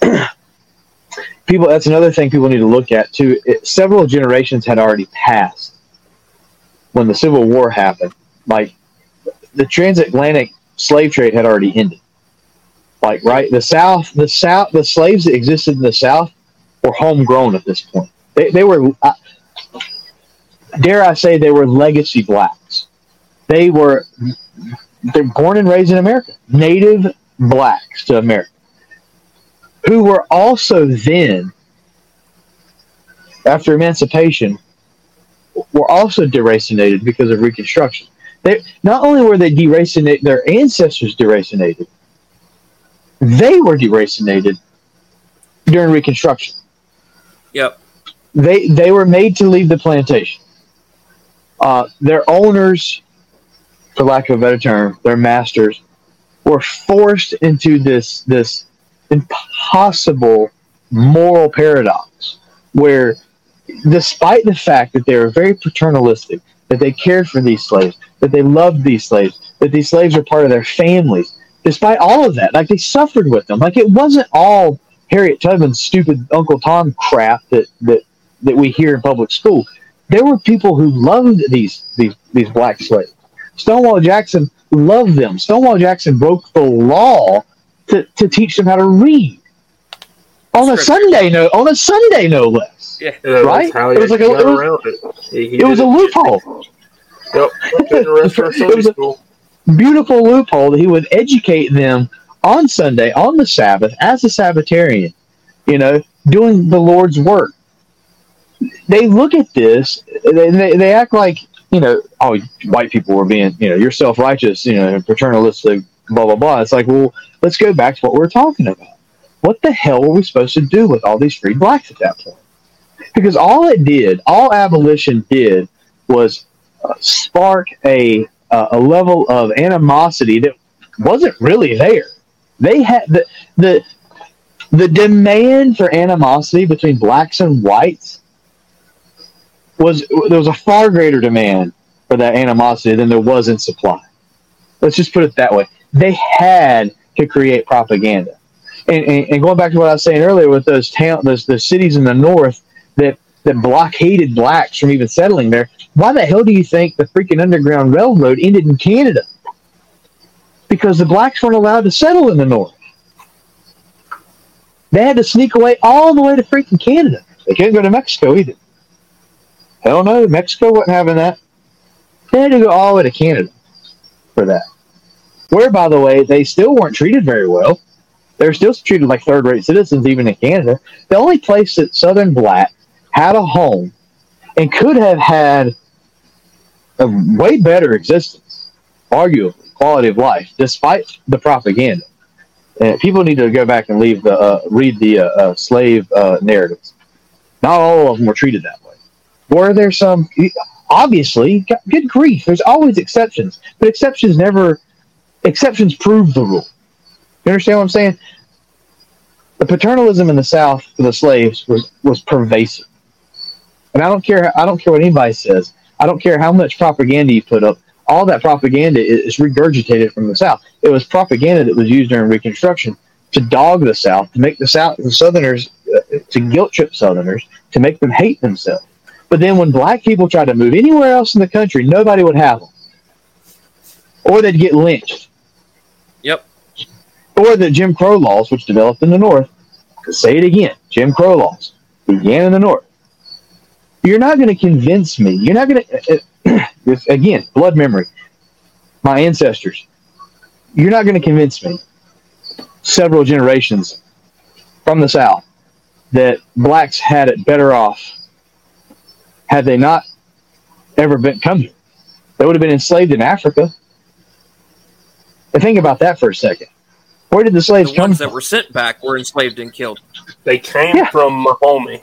people, that's another thing people need to look at too. It, several generations had already passed when the Civil War happened. Like the transatlantic slave trade had already ended. Like right, the South, the South, the slaves that existed in the South were homegrown at this point. They, they were, uh, dare I say, they were legacy blacks. They were they're born and raised in America, native blacks to America, who were also then, after emancipation, were also deracinated because of Reconstruction. They not only were they deracinated, their ancestors deracinated, they were deracinated during Reconstruction. Yep. They they were made to leave the plantation. Uh, their owners, for lack of a better term, their masters, were forced into this this impossible moral paradox where despite the fact that they were very paternalistic, that they cared for these slaves, that they loved these slaves, that these slaves were part of their families, despite all of that, like they suffered with them. Like it wasn't all Harriet Tubman's stupid Uncle Tom crap that that that we hear in public school. There were people who loved these these these black slaves. Stonewall Jackson loved them. Stonewall Jackson broke the law to, to teach them how to read. On a Sunday no on a Sunday no less. Yeah. Right? It was like a- it was- it. It was a loophole. Yep. Couldn't arrest her It was a- beautiful loophole that he would educate them on Sunday, on the Sabbath, as a Sabbatarian, you know, doing the Lord's work. They look at this, they, they, they act like, you know, oh, white people were being, you know, you're self righteous, you know, paternalistic, blah, blah, blah. It's like, well, let's go back to what we're talking about. What the hell were we supposed to do with all these freed blacks at that point? Because all it did, all abolition did, was uh, spark a uh, a level of animosity that wasn't really there. They had the the the demand for animosity between blacks and whites was there was a far greater demand for that animosity than there was in supply. Let's just put it that way. They had to create propaganda. And, and, and going back to what I was saying earlier with those town those, those cities in the north that that blockaded blacks from even settling there, why the hell do you think the freaking Underground Railroad ended in Canada? Because the blacks weren't allowed to settle in the north. They had to sneak away all the way to freaking Canada. They couldn't go to Mexico either. Hell no, Mexico wasn't having that. They had to go all the way to Canada for that. Where, by the way, they still weren't treated very well. They were still treated like third rate citizens, even in Canada. The only place that Southern black had a home and could have had a way better existence, arguably, quality of life, despite the propaganda. And people need to go back and leave the uh, read the uh, uh, slave uh, narratives. Not all of them were treated that way. Were there some? Obviously, good grief. There's always exceptions, but exceptions never. Exceptions prove the rule. You understand what I'm saying? The paternalism in the South for the slaves was was pervasive. And I don't care. I don't care what anybody says. I don't care how much propaganda you put up. All that propaganda is regurgitated from the South. It was propaganda that was used during Reconstruction to dog the South, to make the South, the Southerners uh, to guilt trip Southerners to make them hate themselves. But then when black people tried to move anywhere else in the country, nobody would have them, or they'd get lynched. Or the Jim Crow laws, which developed in the North. Say it again: Jim Crow laws began in the North. You're not going to convince me. You're not going to. Uh, uh again, blood memory. My ancestors. You're not going to convince me. Several generations from the South that blacks had it better off had they not ever been come here. They would have been enslaved in Africa. Think about that for a second. Where did the slaves The come ones that were sent back were enslaved and killed. They came Yeah. from Dahomey.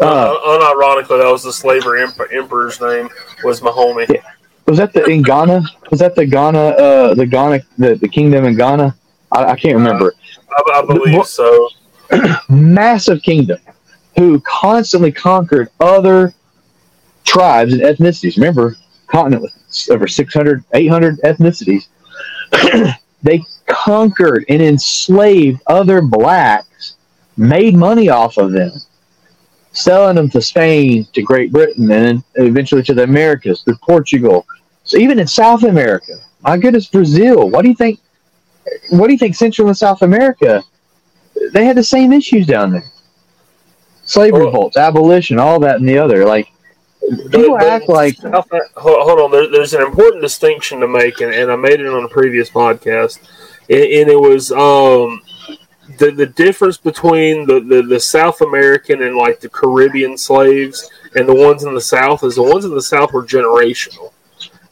Uh, Uh, unironically, that was the slaver emper- emperor's name was Dahomey. Yeah. was that the in Ghana? Was that the Ghana? Uh, the Ghana, the, the kingdom in Ghana? I, I can't remember. I, I believe What- so. Massive kingdom who constantly conquered other tribes and ethnicities. Remember, continent with over 600, 800 ethnicities. they conquered and enslaved other blacks, made money off of them, selling them to Spain, to Great Britain, and then eventually to the Americas, to Portugal. So even in South America, my goodness, Brazil. What do you think? What do you think Central and South America? They had the same issues down there. Slave Well- revolts, abolition, all that and the other. Like people act like Hold, hold on, there, there's an important distinction to make, and, and I made it on a previous podcast, and, and it was um, the the difference between the, the, the South American and like the Caribbean slaves and the ones in the South is the ones in the South were generational,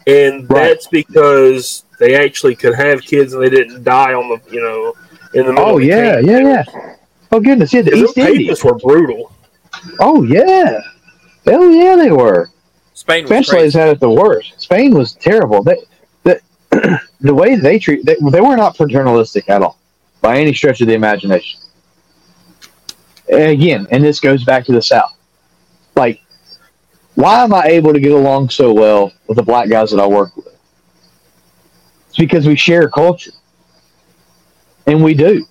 and Right. that's because they actually could have kids and they didn't die on the you know in the middle. Oh of the yeah, yeah, yeah. Oh goodness, yeah, the East papists were brutal. Oh yeah, hell yeah, they were. Spain was Spanish slaves had it the worst. Spain was terrible. They, the, the way they treat they, they were not paternalistic at all, by any stretch of the imagination. And again, and this goes back to the South. Like, why am I able to get along so well with the black guys that I work with? It's because we share culture, and we do.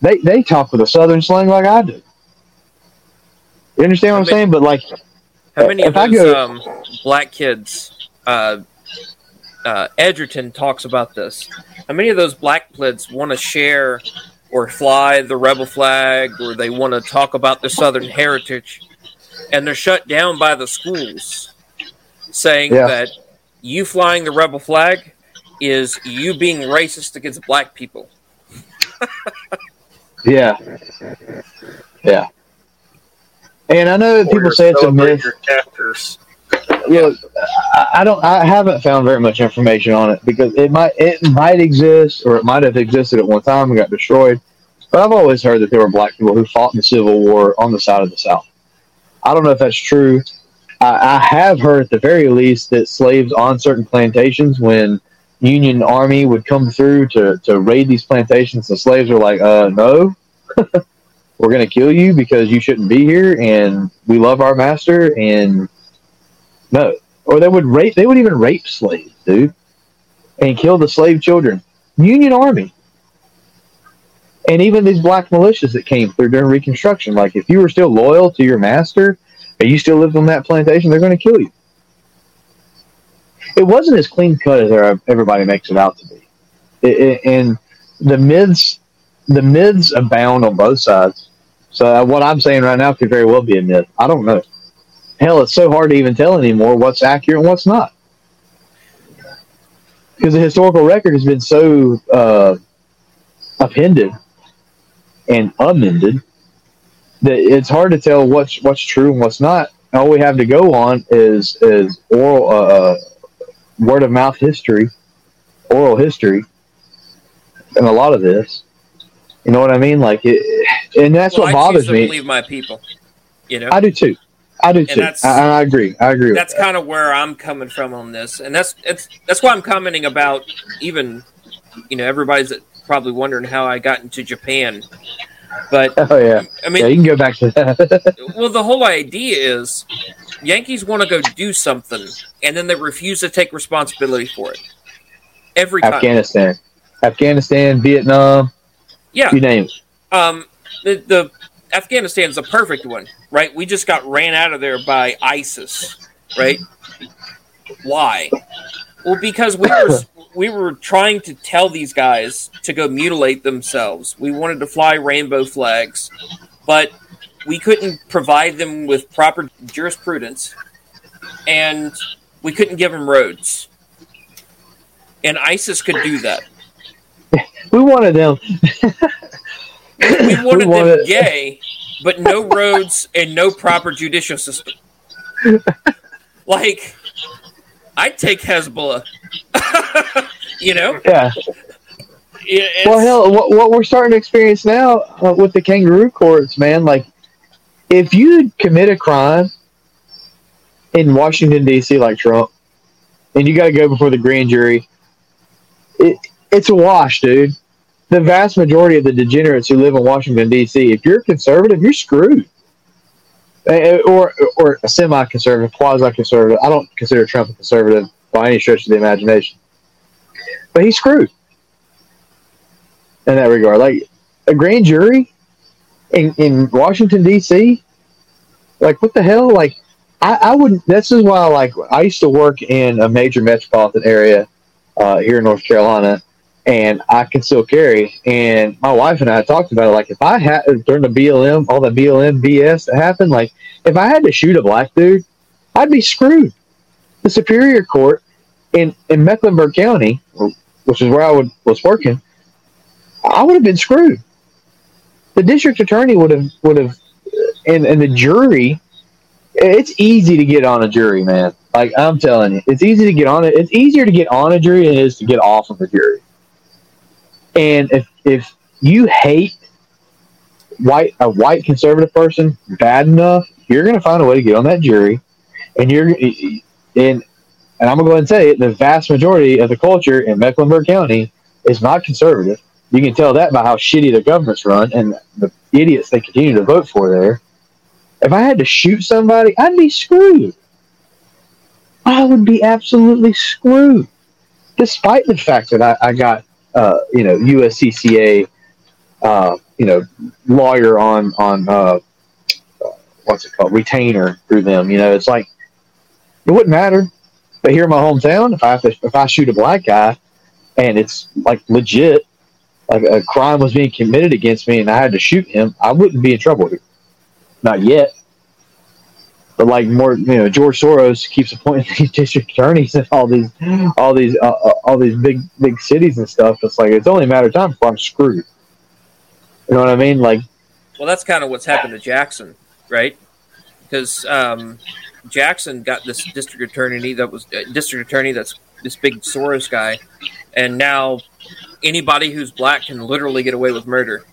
They they talk with a Southern slang like I do. You understand what I'm saying? But like, How many of those go- um, black kids? Uh, uh, Edgerton talks about this. How many of those black kids want to share or fly the rebel flag, or they want to talk about their Southern heritage, and they're shut down by the schools, saying Yeah. that you flying the rebel flag is you being racist against black people. Yeah. Yeah. And I know that people say it's a myth. Your captors. I I don't. I haven't found very much information on it because it might it might exist or it might have existed at one time and got destroyed. But I've always heard that there were black people who fought in the Civil War on the side of the South. I don't know if that's true. I, I have heard at the very least that slaves on certain plantations, when Union Army would come through to, to raid these plantations, the slaves were like, uh, no, we're going to kill you because you shouldn't be here and we love our master and no. Or they would rape, they would even rape slaves, dude, and kill the slave children. Union Army. And even these black militias that came through during Reconstruction, like if you were still loyal to your master and you still lived on that plantation, they're going to kill you. It wasn't as clean cut as everybody makes it out to be. It, it, and the myths, the myths abound on both sides. So uh, what I'm saying right now could very well be a myth. I don't know. Hell, it's so hard to even tell anymore what's accurate and what's not. Because the historical record has been so uh, appended and amended that it's hard to tell what's what's true and what's not. All we have to go on is is oral uh, uh, word of mouth history, oral history, and a lot of this. You know what I mean? Like it, and that's Well, what bothers me. believe my people. You know, I do too. I do too. that's- I, I agree. I agree. That's that. kind of where I'm coming from on this, and that's it's that's why I'm commenting about even you know everybody's probably wondering how I got into Japan, but Oh yeah. I yeah, mean, you can go back to that. well, the whole idea is Yankees want to go do something, and then they refuse to take responsibility for it every time. Afghanistan, Afghanistan, Vietnam, Yeah, you name it. Um, the, the Afghanistan's a perfect one, right? We just got ran out of there by ISIS, right? Why? Well, because we were we were trying to tell these guys to go mutilate themselves. We wanted to fly rainbow flags, but we couldn't provide them with proper jurisprudence, and we couldn't give them roads. And ISIS could do that. We wanted them. We wanted them gay, but no roads and no proper judicial system. Like, I'd take Hezbollah. you know? Yeah. Well, hell, what, what we're starting to experience now uh, with the kangaroo courts, man, like if you commit a crime in Washington D.C. like Trump, and you got to go before the grand jury, it, it's a wash, dude. The vast majority of the degenerates who live in Washington D.C., if you're conservative, you're screwed. Uh, Or, or a semi-conservative, quasi-conservative. I don't consider Trump a conservative by any stretch of the imagination, but he's screwed in that regard. Like a grand jury in, in Washington D.C. Like what the hell? Like I, I wouldn't. This is why like. I used to work in a major metropolitan area uh, here in North Carolina, and I can still carry. And my wife and I talked about it. Like if I had during the BLM, all the BLM BS that happened, like if I had to shoot a black dude, I'd be screwed. The Superior Court in in Mecklenburg County, which is where I would, was working, I would have been screwed. The district attorney would have would have, and and the jury. It's easy to get on a jury, man. Like I'm telling you, it's easy to get on it. It's easier to get on a jury than it is to get off of a jury. And if if you hate white a white conservative person bad enough, you're going to find a way to get on that jury, and you're and and I'm gonna go ahead and say it. The vast majority of the culture in Mecklenburg County is not conservative. You can tell that by how shitty the government's run and the idiots they continue to vote for there. If I had to shoot somebody, I'd be screwed. I would be absolutely screwed. Despite the fact that I, I got, uh, you know, USCCA, uh, you know, lawyer on on uh, what's it called, retainer through them. You know, it's like it wouldn't matter. But here in my hometown, if I to, if I shoot a black guy, and it's like legit, like a crime was being committed against me, and I had to shoot him, I wouldn't be in trouble here. Not yet. But like more, you know, George Soros keeps appointing these district attorneys in all these, all these, uh, uh, all these big, big cities and stuff. It's like it's only a matter of time before I'm screwed. You know what I mean? Like, Well, that's kind of what's happened to Jackson, right? Because um, Jackson got this district attorney that was uh, district attorney that's this big Soros guy, and now anybody who's black can literally get away with murder,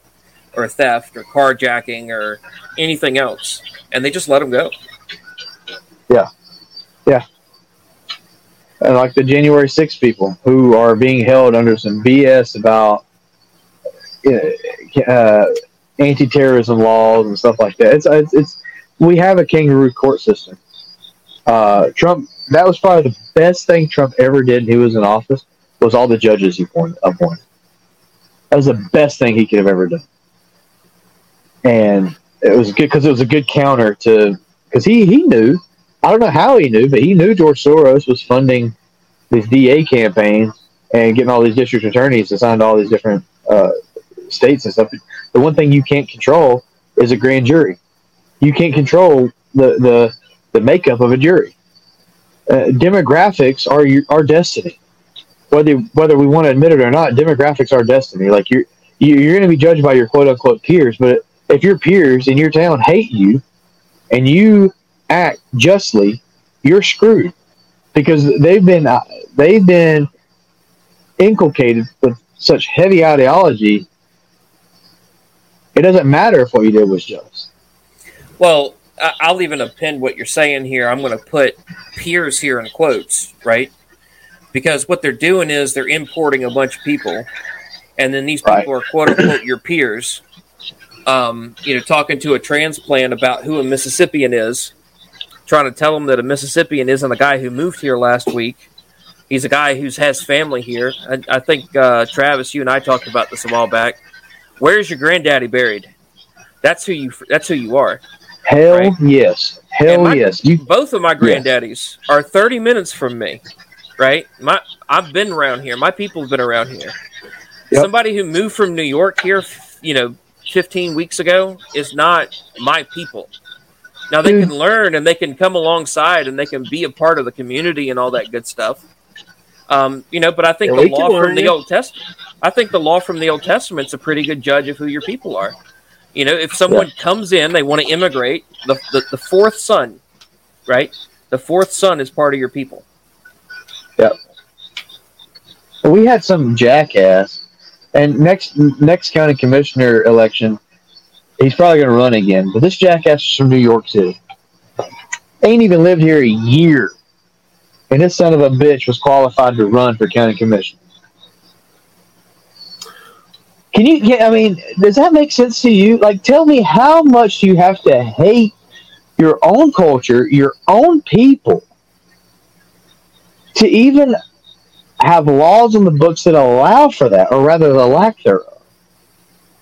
or theft, or carjacking, or anything else, and they just let him go. And like the January 6 people who are being held under some BS about uh, anti-terrorism laws and stuff like that. It's, it's, it's we have a kangaroo court system. Uh, Trump that was probably the best thing Trump ever did. When he was in office was all the judges he appointed. appointed. That was the best thing he could have ever done, and it was good because it was a good counter to because he he knew I don't know how he knew, but he knew George Soros was funding these DA campaigns and getting all these district attorneys assigned to all these different uh, states and stuff. The one thing you can't control is a grand jury. You can't control the the, the makeup of a jury. Uh, demographics are your, our destiny. Whether whether we want to admit it or not, demographics are destiny. Like you're you- you're going to be judged by your quote unquote peers, but if your peers in your town hate you, and you act justly, you're screwed because they've been uh, they've been inculcated with such heavy ideology. It doesn't matter if what you did was just. Well, I'll even append what you're saying here. I'm going to put peers here in quotes, right? Because what they're doing is they're importing a bunch of people, and then these people are quote unquote your peers. Um, you know, talking to a transplant about who a Mississippian is, trying to tell him that a Mississippian isn't a guy who moved here last week. He's a guy who has family here. I, I think uh, Travis, you and I talked about this a while back. Where's your granddaddy buried? That's who you. That's who you are. Hell Right. yes. Hell my- yes. You Both of my granddaddies are 30 minutes from me, right? My I've been around here. My people have been around here. Yep. Somebody who moved from New York here, you know, 15 weeks ago is not my people. Now they can learn and they can come alongside and they can be a part of the community and all that good stuff. Um, you know, but I think Yeah, the law from the yeah. Old Testament, I think the law from the Old Testament's a pretty good judge of who your people are. You know, if someone comes in, they want to immigrate, the, the, the fourth son, right? The fourth son is part of your people. Yep. We had some jackass, and next next county commissioner election, he's probably going to run again. But this jackass is from New York City. Ain't even lived here a year, and this son of a bitch was qualified to run for county commission. Can you? Yeah, I mean, does that make sense to you? Like, tell me how much you have to hate your own culture, your own people, to even have laws in the books that allow for that, or rather, the lack thereof,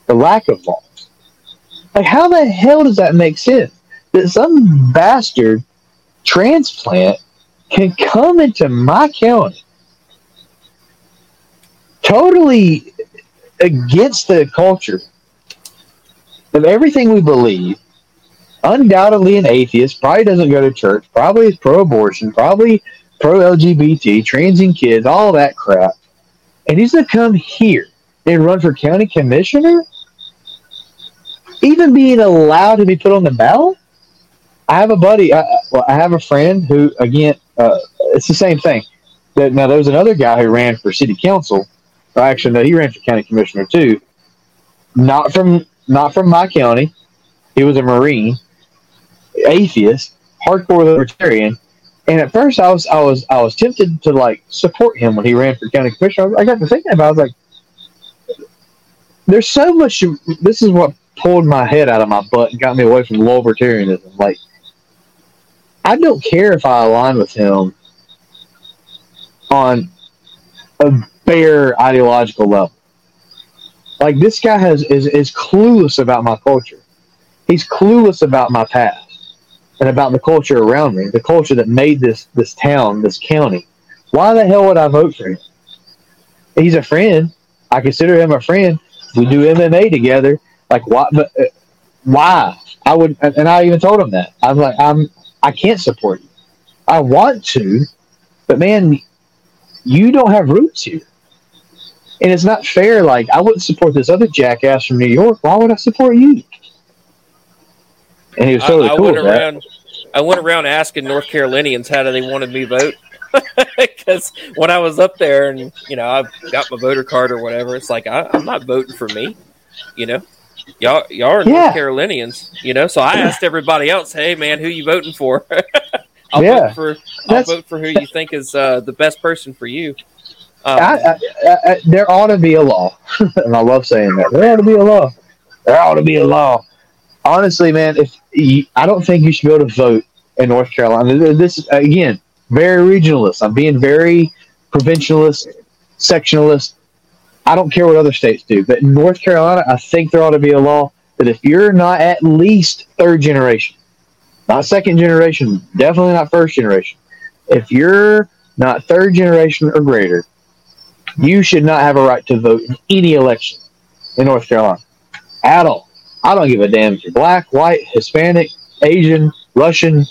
the lack of laws. Like, how the hell does that make sense? That some bastard transplant can come into my county totally against the culture of everything we believe, undoubtedly an atheist, probably doesn't go to church, probably is pro abortion, probably pro LGBT, transing kids, all that crap. And he's going to come here and run for county commissioner? Even being allowed to be put on the ballot? I have a buddy, I, well, I have a friend who, again, uh, it's the same thing. That Now, there was another guy who ran for city council. Or actually, no, he ran for county commissioner too. Not from not from my county. He was a Marine, atheist, hardcore libertarian. And at first, I was I was I was tempted to like support him when he ran for county commissioner. I got to thinking about. it, I was like, "There's so much." This is what pulled my head out of my butt and got me away from libertarianism. Like, I don't care if I align with him on a bare ideological level. Like this guy has is is clueless about my culture. He's clueless about my past and about the culture around me, the culture that made this this town, this county. Why the hell would I vote for him? He's a friend. I consider him a friend. We do MMA together. Like why? But uh, why? I would, and I even told him that. I'm like, I'm, I can't support you. I want to, but man, you don't have roots here, and it's not fair. Like I wouldn't support this other jackass from New York. Why would I support you? And he was totally I, I cool went around. I went around asking North Carolinians how do they wanted me vote. Because when I was up there and you know I've got my voter card or whatever, it's like I, I'm not voting for me. You know, y'all y'all are Yeah. North Carolinians. You know, so I asked everybody else, "Hey man, who you voting for?" I'll Yeah. vote for I'll That's- vote for who you think is uh, the best person for you. Um, I, I, I, there ought to be a law, and I love saying that. There ought to be a law. There ought to be a law. Honestly, man, if you, I don't think you should be able to vote in North Carolina. This again very regionalist. I'm being very provincialist, sectionalist. I don't care what other states do, but in North Carolina, I think there ought to be a law that if you're not at least third generation, not second generation, definitely not first generation, if you're not third generation or greater, you should not have a right to vote in any election in North Carolina at all. I don't give a damn if you're black, white, Hispanic, Asian, Russian,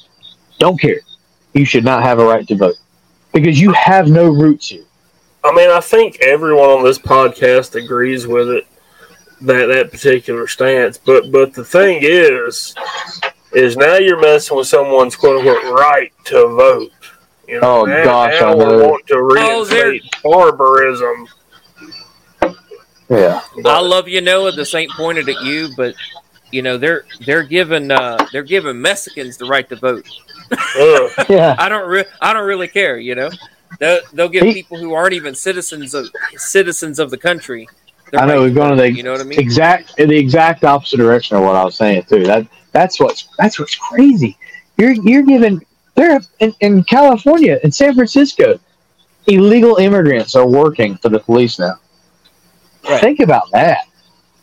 don't care. You should not have a right to vote because you have no roots here. I mean, I think everyone on this podcast agrees with it that that particular stance. But but the thing is, is now you're messing with someone's quote unquote right to vote. You Oh, now, gosh, now I we want to Oh, they're- barbarism. Yeah. I love you, Noah. This ain't pointed at you, but you know they're they're giving uh, they're giving Mexicans the right to vote. Ugh. Yeah. I don't re- I don't really care. You know, they'll, they'll give He- people who aren't even citizens of citizens of the country. the I know we've gone to the you know what I mean. exact the exact opposite direction of what I was saying too. That that's what's that's what's crazy. You're you're giving there in, in California in San Francisco, illegal immigrants are working for the police now. Right. Think about that.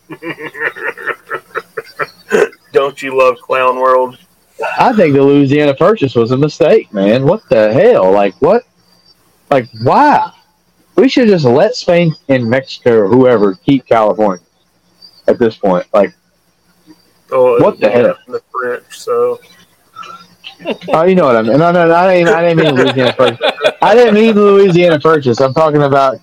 Don't you love Clown World? I think the Louisiana purchase was a mistake, man. What the hell? Like what? Like why? We should just let Spain and Mexico or whoever keep California at this point. Like Oh, What the hell? The French. So Oh, you know what I mean. No, no, no I didn't. I didn't mean Louisiana Purchase. I didn't mean Louisiana Purchase. I'm talking about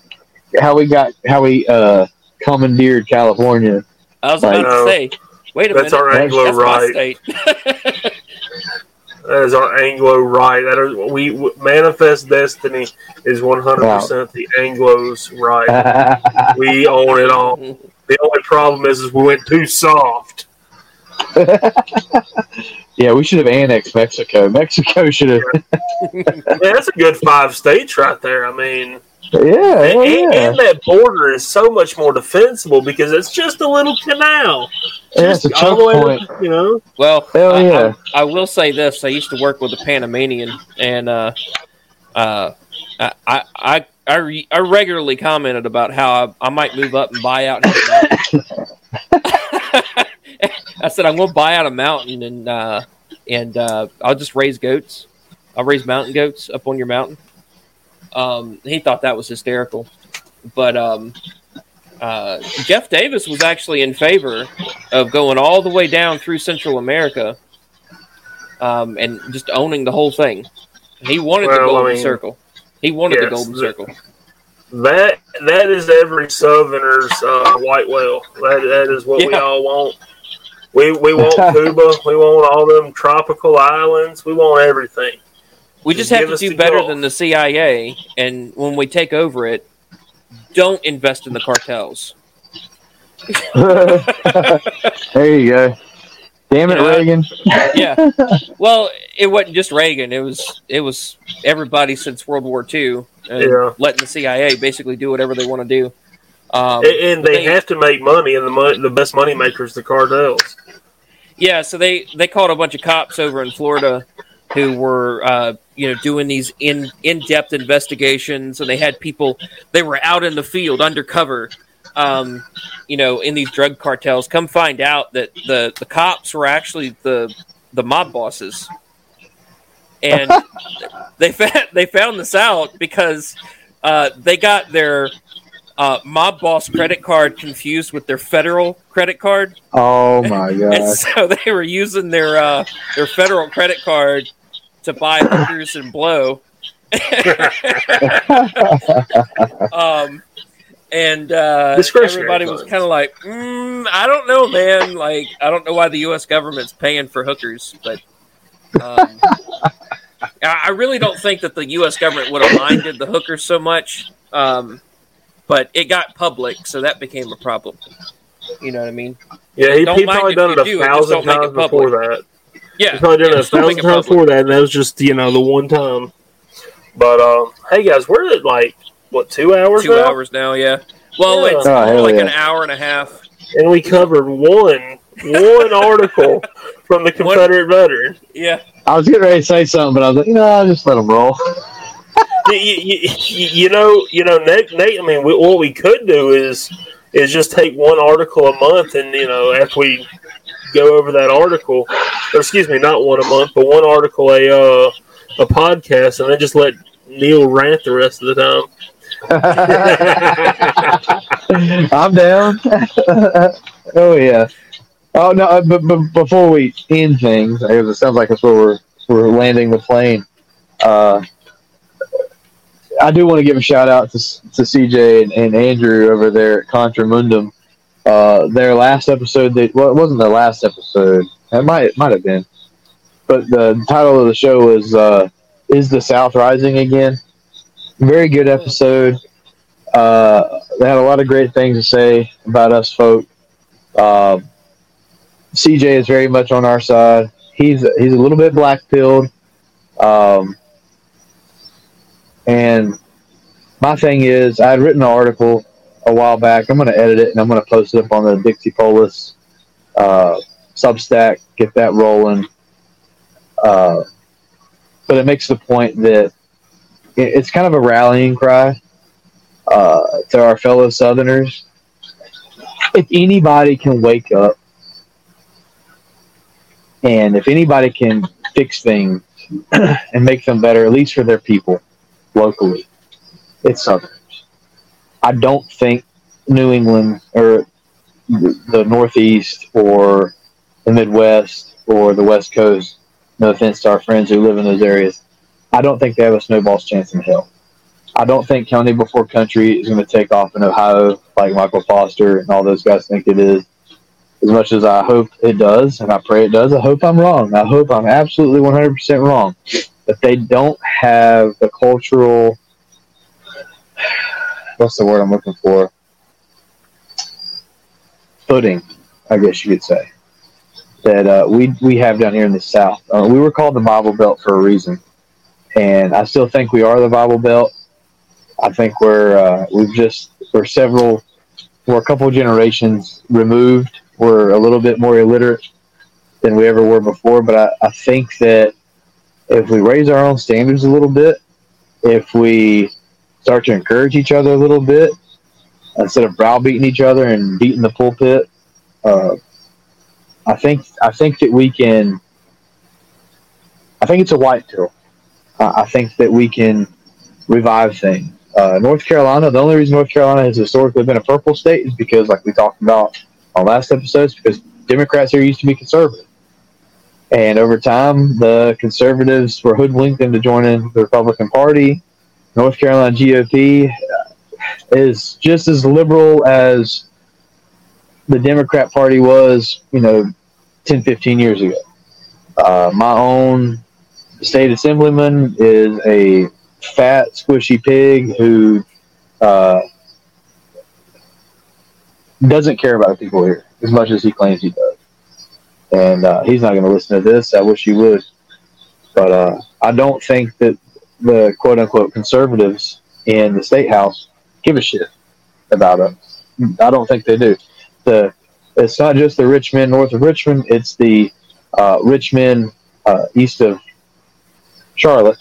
how we got how we uh, commandeered California. I was about Like- to say, wait a that's minute. our Anglo That's my right. That is our Anglo right. That is we manifest destiny is one hundred percent the Anglo's right. We own it all. The only problem is, is we went too soft. yeah, we should have annexed Mexico. Mexico should have. Man, that's a good five states right there. I mean, Yeah, and, and- yeah. and that border is so much more defensible because it's just a little canal. Yeah, it's a Just choke all the way point. you know. Well, Hell I, yeah. I, I will say this: I used to work with a Panamanian, and uh, uh, I, I, I, I, re- I regularly commented about how I, I might move up and buy out. his. I said I'm going to buy out a mountain, and uh, and uh, I'll just raise goats. I'll raise mountain goats up on your mountain. Um, he thought that was hysterical, but um, uh, Jeff Davis was actually in favor of going all the way down through Central America um, and just owning the whole thing. He wanted the Well, I Golden mean, Circle. He wanted the Golden the- Circle. That that is every Southerner's uh, white whale. That that is what we all want. We we want Cuba. We want all them tropical islands. We want everything. We just Give have to do better Gulf. than the CIA, and when we take over it, don't invest in the cartels. there you go. Damn it, Yeah. Reagan. Yeah. Well, it wasn't just Reagan. It was it was everybody since World War II, and Yeah. letting the CIA basically do whatever they want to do. Um, And, and they, they- have to make money, and the money, the best money makers, the cartels. Yeah, so they they called a bunch of cops over in Florida who were uh, you know doing these in in depth investigations, and they had people they were out in the field undercover, um, you know, in these drug cartels. Come find out that the the cops were actually the the mob bosses, and they found they found this out because uh, they got their uh, mob boss credit card confused with their federal credit card. Oh my And god. so they were using their uh, their federal credit card to buy hookers and blow. um, and uh, Discretionary everybody was kind of like, mm, I don't know, man. Like, I don't know why the U.S. government's paying for hookers, but um, I I really don't think that the U.S. government would have minded the hookers so much. Um, but it got public, so that became a problem. You know what I mean? Yeah, he, Don't he probably done it a do thousand don't times it before that. Yeah, He's probably done yeah, it a just don't make thousand times public. before that, and that was just you know the one time. But um, hey guys, we're at like what two hours two now, hours now. Yeah. Well, Yeah. it's Oh, like yeah. an hour and a half. and we covered one one article from the Confederate veteran. Yeah. I was getting ready to say something, but I was like, you know, I'll just let them roll. you, you, you, you know, you know, Nate, Nate. I mean, we, what we could do is is just take one article a month, and you know, after we go over that article, or excuse me, not one a month, but one article a uh, a podcast, and then just let Neil rant the rest of the time. I'm down. oh yeah. Oh no! uh, But, but before we end things, because it sounds like that's where we're we're landing the plane. Uh, I do want to give a shout out to to CJ and, and Andrew over there at Contra Mundum. Uh, their last episode, they, well, it wasn't their last episode. It might it might have been, but the title of the show was uh, "Is the South Rising Again?" Very good episode. Uh, they had a lot of great things to say about us folk. Um, CJ is very much on our side. He's he's a little bit black pilled. Um, and my thing is, I had written an article a while back. I'm going to edit it and I'm going to post it up on the Dixie Polis uh, Substack. Get that rolling. Uh, but it makes the point that it, it's kind of a rallying cry uh, to our fellow Southerners if anybody can wake up and if anybody can fix things and make them better, at least for their people locally, it's Southerners. I don't think New England or the Northeast or the Midwest or the West Coast, no offense to our friends who live in those areas, I don't think they have a snowball's chance in hell. I don't think county before country is going to take off in Ohio like Michael Foster and all those guys think it is. As much as I hope it does, and I pray it does, I hope I'm wrong. I hope I'm absolutely 100% wrong. But they don't have the cultural, what's the word I'm looking for? Footing, I guess you could say, that uh, we, we have down here in the South. Uh, we were called the Bible Belt for a reason. And I still think we are the Bible Belt I think we're uh, we've just we're several we're a couple generations removed. We're a little bit more illiterate than we ever were before, but I, I think that if we raise our own standards a little bit, if we start to encourage each other a little bit instead of browbeating each other and beating the pulpit, uh, I think I think that we can. I think it's a white pill. I think that we can revive things. Uh, North Carolina, the only reason North Carolina has historically been a purple state is because, like we talked about on last episodes, because Democrats here used to be conservative. And over time, the conservatives were hoodwinked into joining the Republican Party. North Carolina GOP is just as liberal as the Democrat Party was, you know, 10, 15 years ago. Uh, my own state assemblyman is a fat, squishy pig who uh, doesn't care about people here as much as he claims he does. And uh, he's not going to listen to this. I wish he would. But uh, I don't think that the quote unquote conservatives in the state house give a shit about us. I don't think they do. The it's not just the rich men north of Richmond; it's the uh, rich men uh, east of Charlotte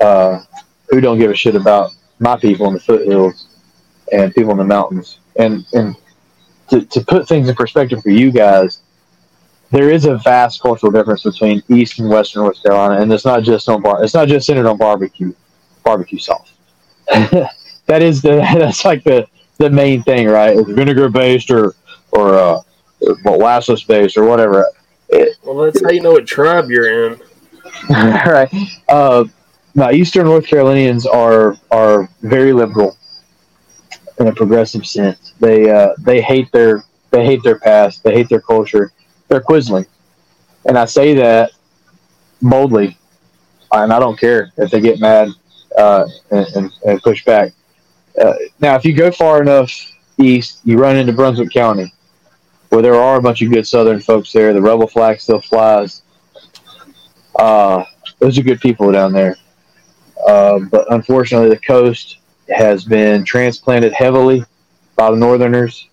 uh, who don't give a shit about my people in the foothills and people in the mountains. And and to, to put things in perspective for you guys, there is a vast cultural difference between East and Western North Carolina, and it's not just on bar. It's not just centered on barbecue, barbecue sauce. that is the that's like the the main thing, right? It's vinegar based or or uh, molasses based or whatever. It, well, that's how you know what tribe you're in. right. Uh, now, Eastern North Carolinians are are very liberal in a progressive sense. They uh, they hate their they hate their past. They hate their culture. They're quisling, and I say that boldly, and I don't care if they get mad uh, and, and, and, push back. Uh, now, if you go far enough east, you run into Brunswick County, where there are a bunch of good Southern folks there. The rebel flag still flies. Uh, those are good people down there. Um, but unfortunately, the coast has been transplanted heavily by the Northerners,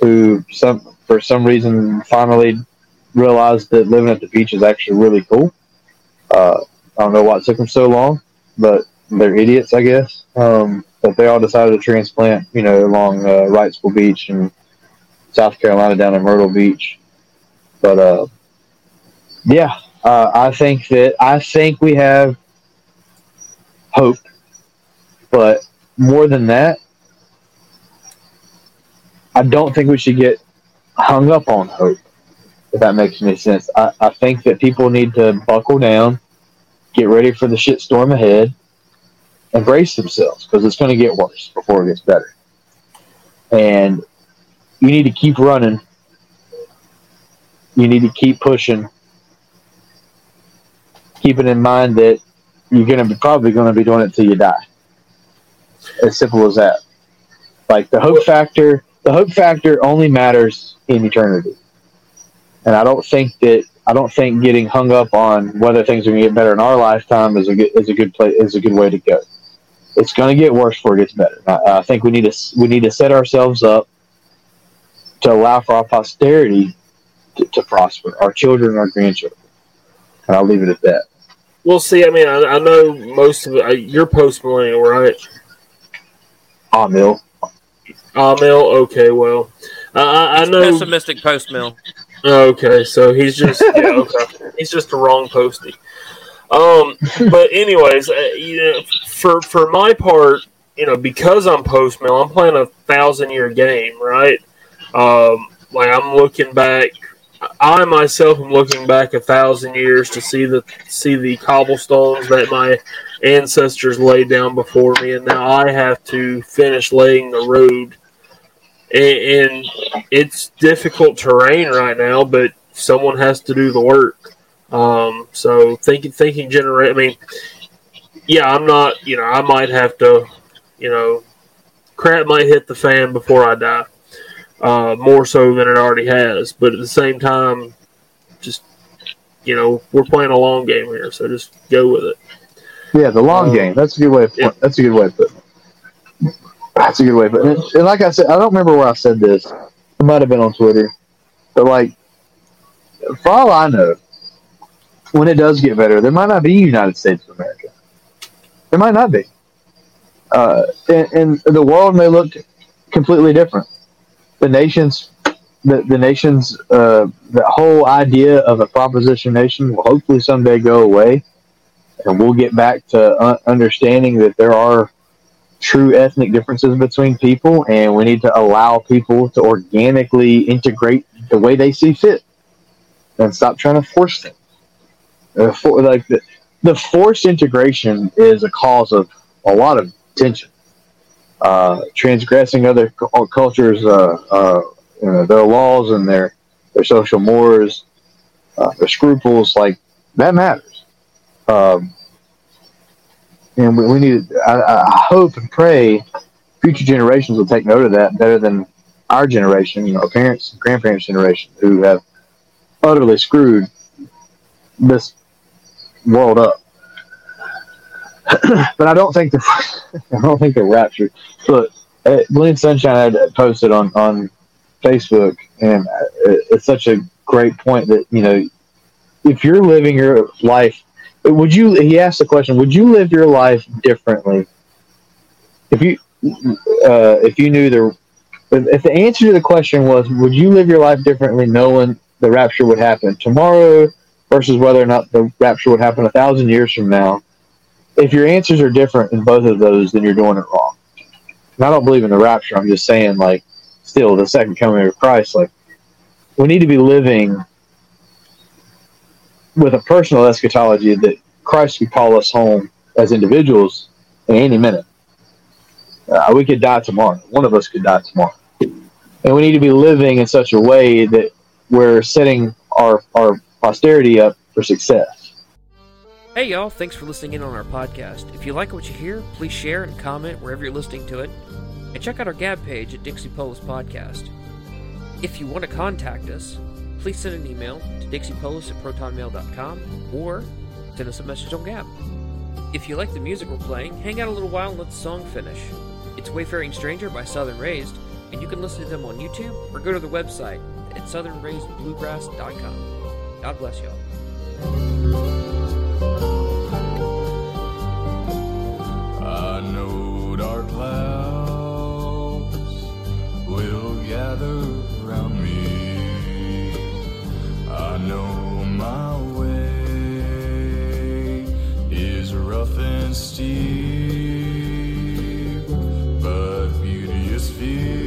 who some for some reason finally realized that living at the beach is actually really cool. Uh, I don't know why it took them so long, but they're idiots, I guess. Um, but they all decided to transplant, you know, along uh, Wrightsville Beach and South Carolina down in Myrtle Beach. But uh, yeah, uh, I think that I think we have hope. But more than that, I don't think we should get hung up on hope, if that makes any sense. I, I think that people need to buckle down, get ready for the shitstorm ahead, and brace themselves because it's going to get worse before it gets better. And you need to keep running. You need to keep pushing. Keeping in mind that you're going to be probably going to be doing it till you die. As simple as that. Like the hope factor, the hope factor only matters in eternity. And I don't think that I don't think getting hung up on whether things are going to get better in our lifetime is a good is a good play is a good way to go. It's going to get worse before it gets better. I, I think we need to we need to set ourselves up to allow for our posterity to, to prosper, our children, our grandchildren. And I'll leave it at that. Well, see, I mean, I, I know most of it. You're post millennial, right? Ah, mill. Ah, mill. Okay, well, I, I know pessimistic post mill. Okay, so he's just yeah, okay. he's just a wrong postie. Um, but anyways, uh, you know, for for my part, you know, because I'm post mill, I'm playing a thousand year game, right? Um, like I'm looking back, I myself am looking back a thousand years to see the see the cobblestones that my ancestors laid down before me, and now I have to finish laying the road. And, and it's difficult terrain right now, but someone has to do the work. Um, so thinking, thinking, generate. I mean, yeah, I'm not. You know, I might have to. You know, crap might hit the fan before I die. Uh, more so than it already has, but at the same time, just you know, we're playing a long game here, so just go with it. Yeah, the long um, game. That's a good way. Of, yeah. That's a good way of putting it. That's a good way of putting it. And like I said, I don't remember where I said this. It might have been on Twitter, but like, for all I know, when it does get better, there might not be United States of America. There might not be. Uh, and, and, the world may look completely different. The nation's the, the nation's uh, the whole idea of a proposition nation will hopefully someday go away, and we'll get back to understanding that there are true ethnic differences between people, and we need to allow people to organically integrate the way they see fit, and stop trying to force them. Uh, for, like the, the forced integration is a cause of a lot of tension. Uh, transgressing other cultures, uh, uh, you know, their laws and their their social mores, uh, their scruples, like that matters. Um, and we, we need. I, I, hope and pray future generations will take note of that better than our generation, you know, parents, and grandparents' generation, who have utterly screwed this world up. but I don't think the I don't think the rapture. But uh, Glenn Sunshine had posted on on Facebook, and uh, it's such a great point that you know if you're living your life, would you? He asked the question: Would you live your life differently if you uh, if you knew the if the answer to the question was, would you live your life differently knowing the rapture would happen tomorrow versus whether or not the rapture would happen a thousand years from now? If your answers are different in both of those, then you're doing it wrong. And I don't believe in the rapture. I'm just saying, like, still the second coming of Christ. Like, we need to be living with a personal eschatology that Christ could call us home as individuals in any minute. Uh, we could die tomorrow. One of us could die tomorrow. And we need to be living in such a way that we're setting our, our posterity up for success. Hey, y'all. Thanks for listening in on our podcast. If you like what you hear, please share and comment wherever you're listening to it. And check out our Gab page at Dixie Polis Podcast. If you want to contact us, please send an email to dixiepolis at protonmail.com or send us a message on Gab. If you like the music we're playing, hang out a little while and let the song finish. It's Wayfaring Stranger by Southern Raised, and you can listen to them on YouTube or go to their website at southernraisedbluegrass.com. God bless y'all. I know dark clouds will gather around me. I know my way is rough and steep, but beauty is fear.